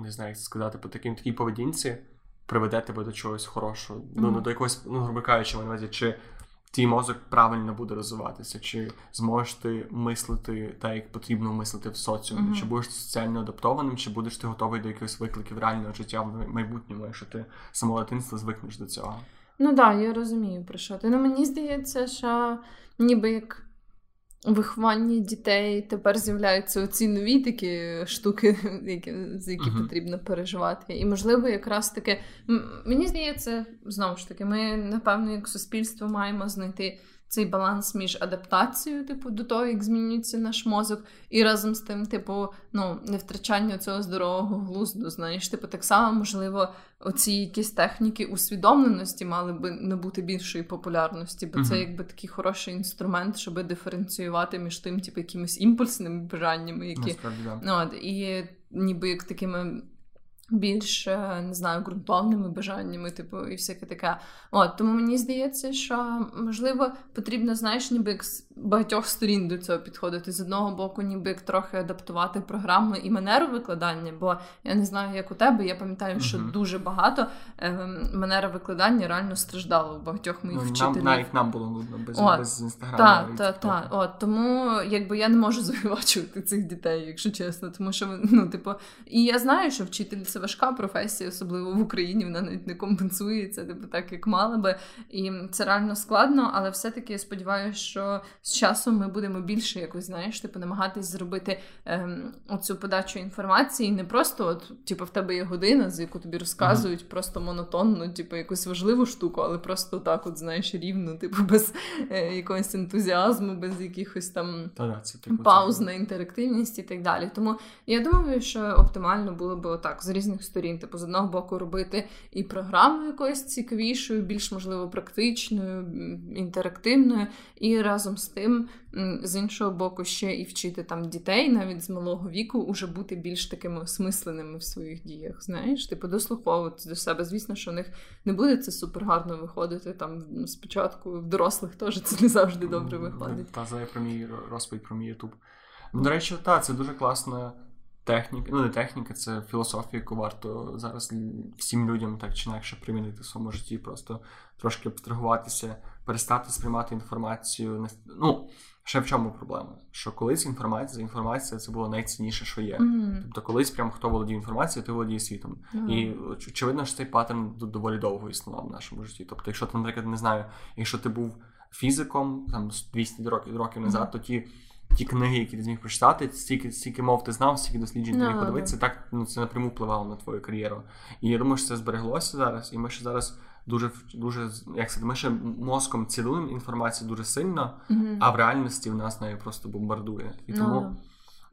не знаю, як сказати, по таким такій поведінці приведе тебе до чогось хорошого. Mm-hmm. Ну, до якогось, ну, грубо кажучи, увазі, чи твій мозок правильно буде розвиватися, чи зможеш ти мислити так, як потрібно мислити в соціумі, mm-hmm. чи будеш соціально адаптованим, чи будеш ти готовий до якихось викликів реального життя в майбутньому, якщо ти самого дитинства звикнеш до цього. Ну так, да, я розумію про що ти. Ну мені здається, що ніби як вихованні дітей тепер з'являються оці нові такі штуки, які, за які uh-huh. потрібно переживати. І, можливо, якраз таки мені здається, знову ж таки, ми напевно, як суспільство маємо знайти цей баланс між адаптацією, типу, до того, як змінюється наш мозок, і разом з тим, типу, ну, не втрачання цього здорового глузду. Знаєш, типу, так само, можливо, оці якісь техніки усвідомленості мали би набути більшої популярності, бо uh-huh. це якби такий хороший інструмент, щоб диференціювати між тим, типу, якимись імпульсними бажаннями, які Насправді, да. ну, от, і ніби як такими більш не знаю, ґрунтовними бажаннями, типу, і всяке таке. От тому мені здається, що можливо потрібно, знаєш, ніби багатьох сторін до цього підходити. З одного боку, ніби як трохи адаптувати програму і манеру викладання, бо я не знаю, як у тебе. Я пам'ятаю, що uh-huh. дуже багато е, манера викладання реально страждало у багатьох моїх ну, вчителів. Нам, навіть нам було нудно без От, без інстаграму. Так, так, так. От тому якби я не можу звинувачувати цих дітей, якщо чесно, тому що ну, типу, і я знаю, що вчитель це важка професія, особливо в Україні. Вона навіть не компенсується, типу так як мала би. І це реально складно, але все-таки я сподіваюся, що з часом ми будемо більше якось, знаєш, типу, намагатись зробити ем, оцю подачу інформації. Не просто от, типу, в тебе є година, з яку тобі розказують, uh-huh. просто монотонно, типу, якусь важливу штуку, але просто так, от знаєш, рівно, типу, без е, якогось ентузіазму, без якихось там Та-да, це, типу, пауз на інтерактивність і так далі. Тому я думаю, що оптимально було би отак з різних сторін сторін. Типу, з одного боку, робити і програму якоюсь цікавішою, більш можливо практичною, інтерактивною, і разом з тим, з іншого боку, ще і вчити там дітей навіть з малого віку уже бути більш такими осмисленими в своїх діях. Знаєш, типу дослуховувати до себе. Звісно, що у них не буде це супер гарно виходити. Там спочатку в дорослих теж це не завжди добре виходить. Та за про мій розповідь про мій ютуб. До речі, так, це дуже класно техніка, ну не техніка, це філософія, яку варто зараз всім людям так чи інакше примінити в своєму житті, просто трошки абстрагуватися, перестати сприймати інформацію. Ну, ще в чому проблема? Що колись інформація, інформація це було найцінніше, що є. Mm-hmm. Тобто, колись прям хто володіє інформацією, ти володіє світом. Mm-hmm. І очевидно, що цей паттерн доволі довго існував в нашому житті. Тобто, якщо ти, наприклад, не знаю, якщо ти був фізиком там 200 років років назад, то ті ті книги, які ти зміг прочитати, стільки стільки мов ти знав, стільки досліджень ти міг подивитися, так ну це напряму впливало на твою кар'єру. І я думаю, що це збереглося зараз, і ми ще зараз. Дуже дуже як сказати, ми ще мозком цілуємо інформацію дуже сильно, mm-hmm. а в реальності в нас нею просто бомбардує. І тому no.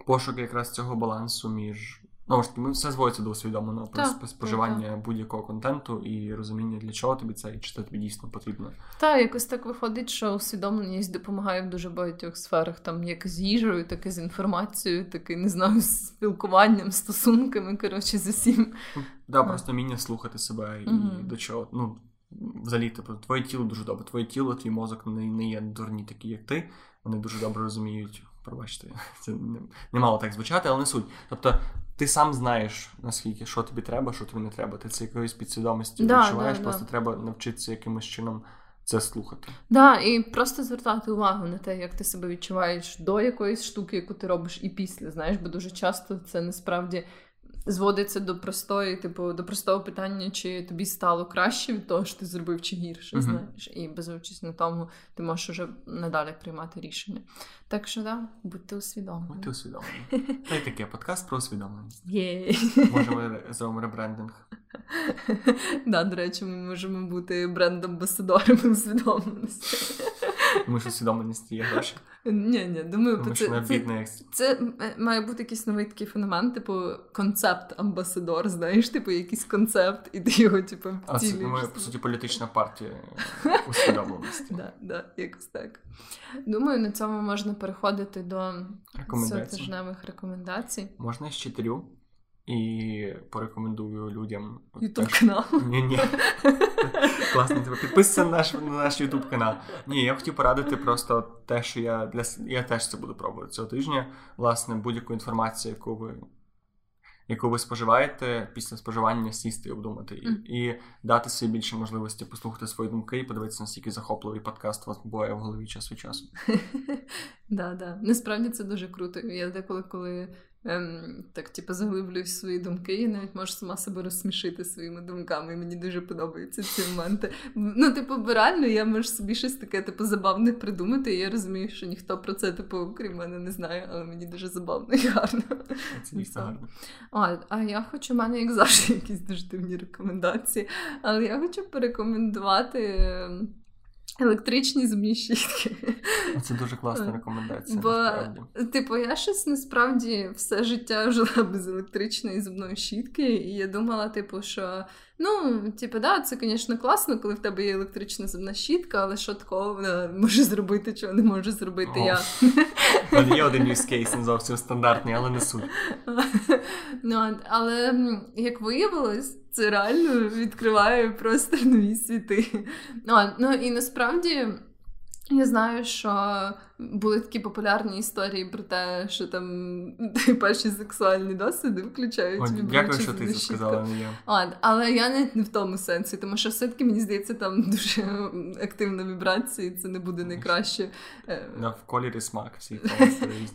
пошук якраз цього балансу між Знову ж таки, ми все зводиться до усвідомленого так, споживання так, будь-якого контенту і розуміння, для чого тобі це і чи це тобі дійсно потрібно. Так, якось так виходить, що усвідомленість допомагає в дуже багатьох сферах, там як з їжею, так і з інформацією, так і не знаю, з спілкуванням, стосунками. Коротше, з усім. Да, просто вміння слухати себе і угу. до чого. Ну, взагалі, типу, твоє тіло дуже добре. Твоє тіло, твій мозок не, не є дурні такі, як ти. Вони дуже добре розуміють. Пробачте, це не, не мало так звучати, але не суть. Тобто ти сам знаєш, наскільки що тобі треба, що тобі не треба. Ти це якоюсь підсвідомістю да, відчуваєш, да, просто да. треба навчитися якимось чином це слухати. Так, да, і просто звертати увагу на те, як ти себе відчуваєш до якоїсь штуки, яку ти робиш, і після. Знаєш, бо дуже часто це насправді зводиться до простої, типу, до простого питання, чи тобі стало краще від того, що ти зробив, чи гірше, uh-huh. знаєш, і базуючись на тому, ти можеш вже надалі приймати рішення. Так що да, будьте усвідомлені. Будьте усвідомлені. Та й таке подкаст про усвідомленість. Є. Може, ми зробимо ребрендинг. Да, до речі, ми можемо бути бренд-амбасадорами усвідомленості. Тому що усвідомленість є гроші. Ні, ні, думаю, Тому це, це, це, це має бути якийсь новий такий феномен, типу концепт амбасадор, знаєш, типу якийсь концепт, і ти його, типу, А це, думаю, по суті, політична партія усвідомленості. Да, да, якось так. Думаю, на цьому можна переходити до тижневих рекомендацій. Можна з чотирю? І порекомендую людям Ютуб канал. Ні, ні. Класно, тебе підписуйся на наш на наш Ютуб канал. Ні, я хотів порадити просто те, що я для я теж це буду пробувати цього тижня. Власне, будь-яку інформацію, яку ви яку ви споживаєте, після споживання сісти і обдумати mm. і, і дати собі більше можливості послухати свої думки і подивитися, наскільки захопливий подкаст у вас буває в голові час від часу. Да, да. Насправді це дуже круто. Я деколи, коли ем, так, типу, заглиблююсь в свої думки, і навіть можу сама себе розсмішити своїми думками. І мені дуже подобаються ці моменти. Ну, типу, реально, я можу собі щось таке, типу, забавне придумати. І я розумію, що ніхто про це, типу, крім мене, не знає, але мені дуже забавно і гарно. Це дійсно гарно. А, а я хочу, в мене, як завжди, якісь дуже дивні рекомендації. Але я хочу порекомендувати. Електричні зубні щітки. Це дуже класна рекомендація. Бо, насправді. типу, я щось насправді все життя жила без електричної зубної щітки, і я думала, типу, що ну, типу, да, це, звісно, класно, коли в тебе є електрична зубна щітка, але що такого вона може зробити, чого не може зробити О. я. Є один use case, не зовсім стандартний, але не суть. Ну, але як виявилось, це реально відкриває просто нові світи. Ну, ну і насправді. Я знаю, що були такі популярні історії про те, що там перші сексуальні досвіди включають О, Дякую, що ти це сказала. От, але я не в тому сенсі, тому що все-таки мені здається, там дуже активна вібрація, і це не буде найкраще. Е, На в кольорі смак всі.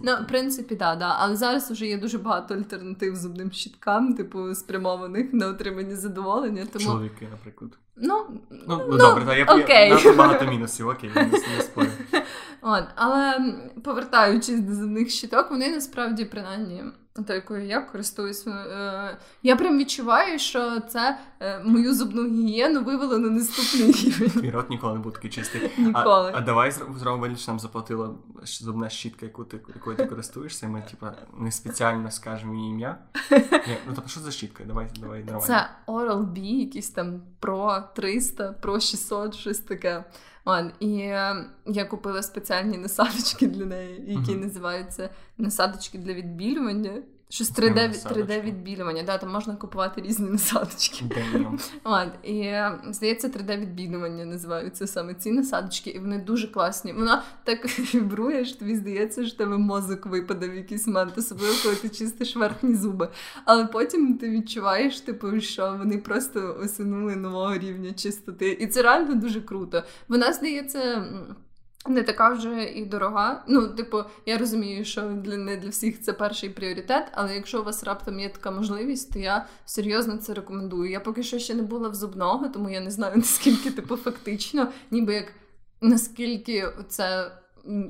Ну, в принципі, да, да. Але зараз вже є дуже багато альтернатив зубним щіткам, типу, спрямованих на отримання задоволення. Тому Чоловіки, наприклад. ну, Ну, ну, добре, та я окей. я, я багато мінусів, окей, я не спорю. От, але повертаючись до зубних щиток, вони насправді принаймні. Та якою я користуюсь, е, я прям відчуваю, що це е, мою зубну гігієну вивело на наступний рівень. Твій рот ніколи не був такий чистий. Ніколи. А, а давай зро- зробимо вигляд, що нам заплатила зубна щітка, яку ти, якою ти користуєшся, і ми, типа, не спеціально скажемо її ім'я. Ні, ну тобто, що за щітка? Давай, давай, нормально. Це Oral-B, якийсь там Pro 300, Pro 600, щось таке. От, і е, я купила спеціальні насадочки для неї, які Мгм. називаються насадочки для відбілювання. Щось Прямо 3D, насадочки. 3D відбілювання. Да, там можна купувати різні насадочки. От, і здається, 3D відбілювання називаються саме ці насадочки, і вони дуже класні. Вона так вібрує, що тобі здається, що тебе мозок випаде в якийсь момент, особливо коли ти чистиш верхні зуби. Але потім ти відчуваєш, типу, що вони просто осягнули нового рівня чистоти. І це реально дуже круто. Вона здається. Не така вже і дорога. Ну, типу, я розумію, що для не для всіх це перший пріоритет, але якщо у вас раптом є така можливість, то я серйозно це рекомендую. Я поки що ще не була в зубного, тому я не знаю наскільки типу фактично, ніби як наскільки це.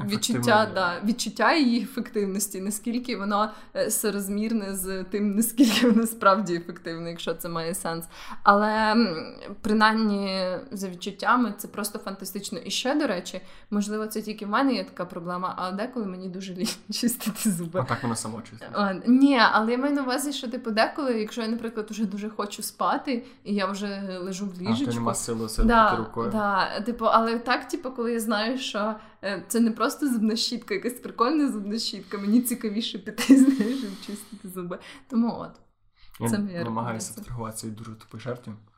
Відчуття, да, відчуття її ефективності, наскільки воно е, соразмірне з тим, наскільки воно справді ефективне, якщо це має сенс. Але принаймні за відчуттями це просто фантастично. І ще, до речі, можливо, це тільки в мене є така проблема, а деколи мені дуже лінь чистити зуби. А так воно само чисте. Ні, але я маю на увазі, що типу деколи, якщо я, наприклад, вже дуже хочу спати, і я вже лежу в А, ліжечку. ти нема сили Да, рукою. да, типу, але так, типу, коли я знаю, що е, це не просто зубна щітка, якась прикольна зубна щітка, мені цікавіше піти з нею, чистити зуби. Тому от. Я Це моя намагаюся абстрагуватися від дуже тупих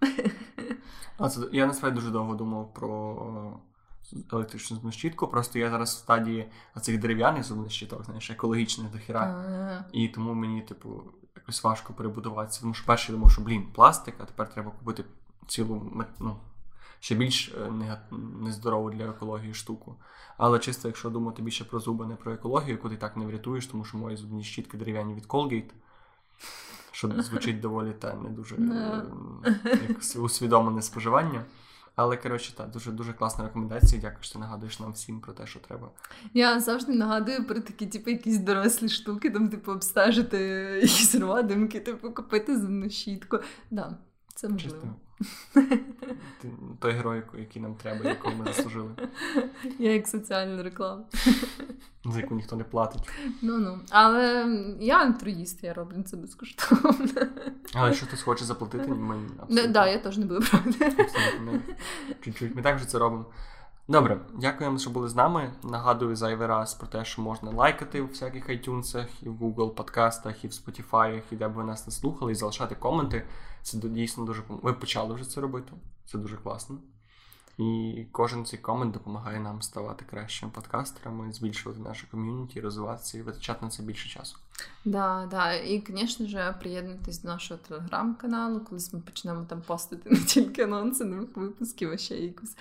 це, я насправді дуже довго думав про електричну зубну щітку, просто я зараз в стадії оцих дерев'яних зубних щиток, знаєш, екологічних дохіра. І тому мені, типу, якось важко перебудуватися. Тому що перше я думав, що блін, пластик, а тепер треба купити цілу ну, ще більш е, нездорову для екології штуку. Але чисто, якщо думати більше про зуби, не про екологію, яку ти так не врятуєш, тому що мої зубні щітки дерев'яні від Colgate, що звучить доволі та не дуже е, усвідомлене споживання. Але коротше, так, дуже дуже класна рекомендація. Дякую, що ти нагадуєш нам всім про те, що треба. Я завжди нагадую про такі, типу, якісь дорослі штуки, там, типу, обстежити якісь родимки, типу, купити зубну щітку. Да, це можливо. ти- той герой, який нам треба, якого ми заслужили, Я як соціальна реклама. за яку ніхто не платить. Ну ну. Але я альтруїст, я роблю це безкоштовно. Але якщо хтось хоче заплатити, ми Не, абсолютно, да, я теж не буду не. чуть-чуть. Ми також це робимо. Добре, дякуємо, що були з нами. Нагадую зайвий раз про те, що можна лайкати у всяких iTunes, і в Google подкастах, і в Spotify, і де б ви нас не слухали, і залишати коменти. Це дійсно дуже Ви почали вже це робити. Це дуже класно. І кожен цей комент допомагає нам ставати кращими подкастерами, збільшувати наше ком'юніті, розвиватися і витрачати на це більше часу. Да, да. І, звісно ж, приєднуйтесь до нашого телеграм-каналу, колись ми почнемо там постити не тільки анонси нових випусків, а ще якусь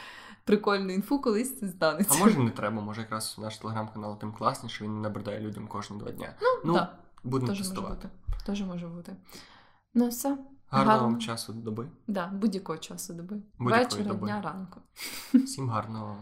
прикольну інфу, колись це станеться. А може не треба, може якраз наш телеграм-канал тим класніше, він набридає людям кожні два дня. Ну, так. Будемо тестувати. Теж може бути. Ну, все. Гарного Гарно. вам часу доби. Да, будь-якого часу доби. Будь-якої Вечора, доби. дня, ранку. Всім гарного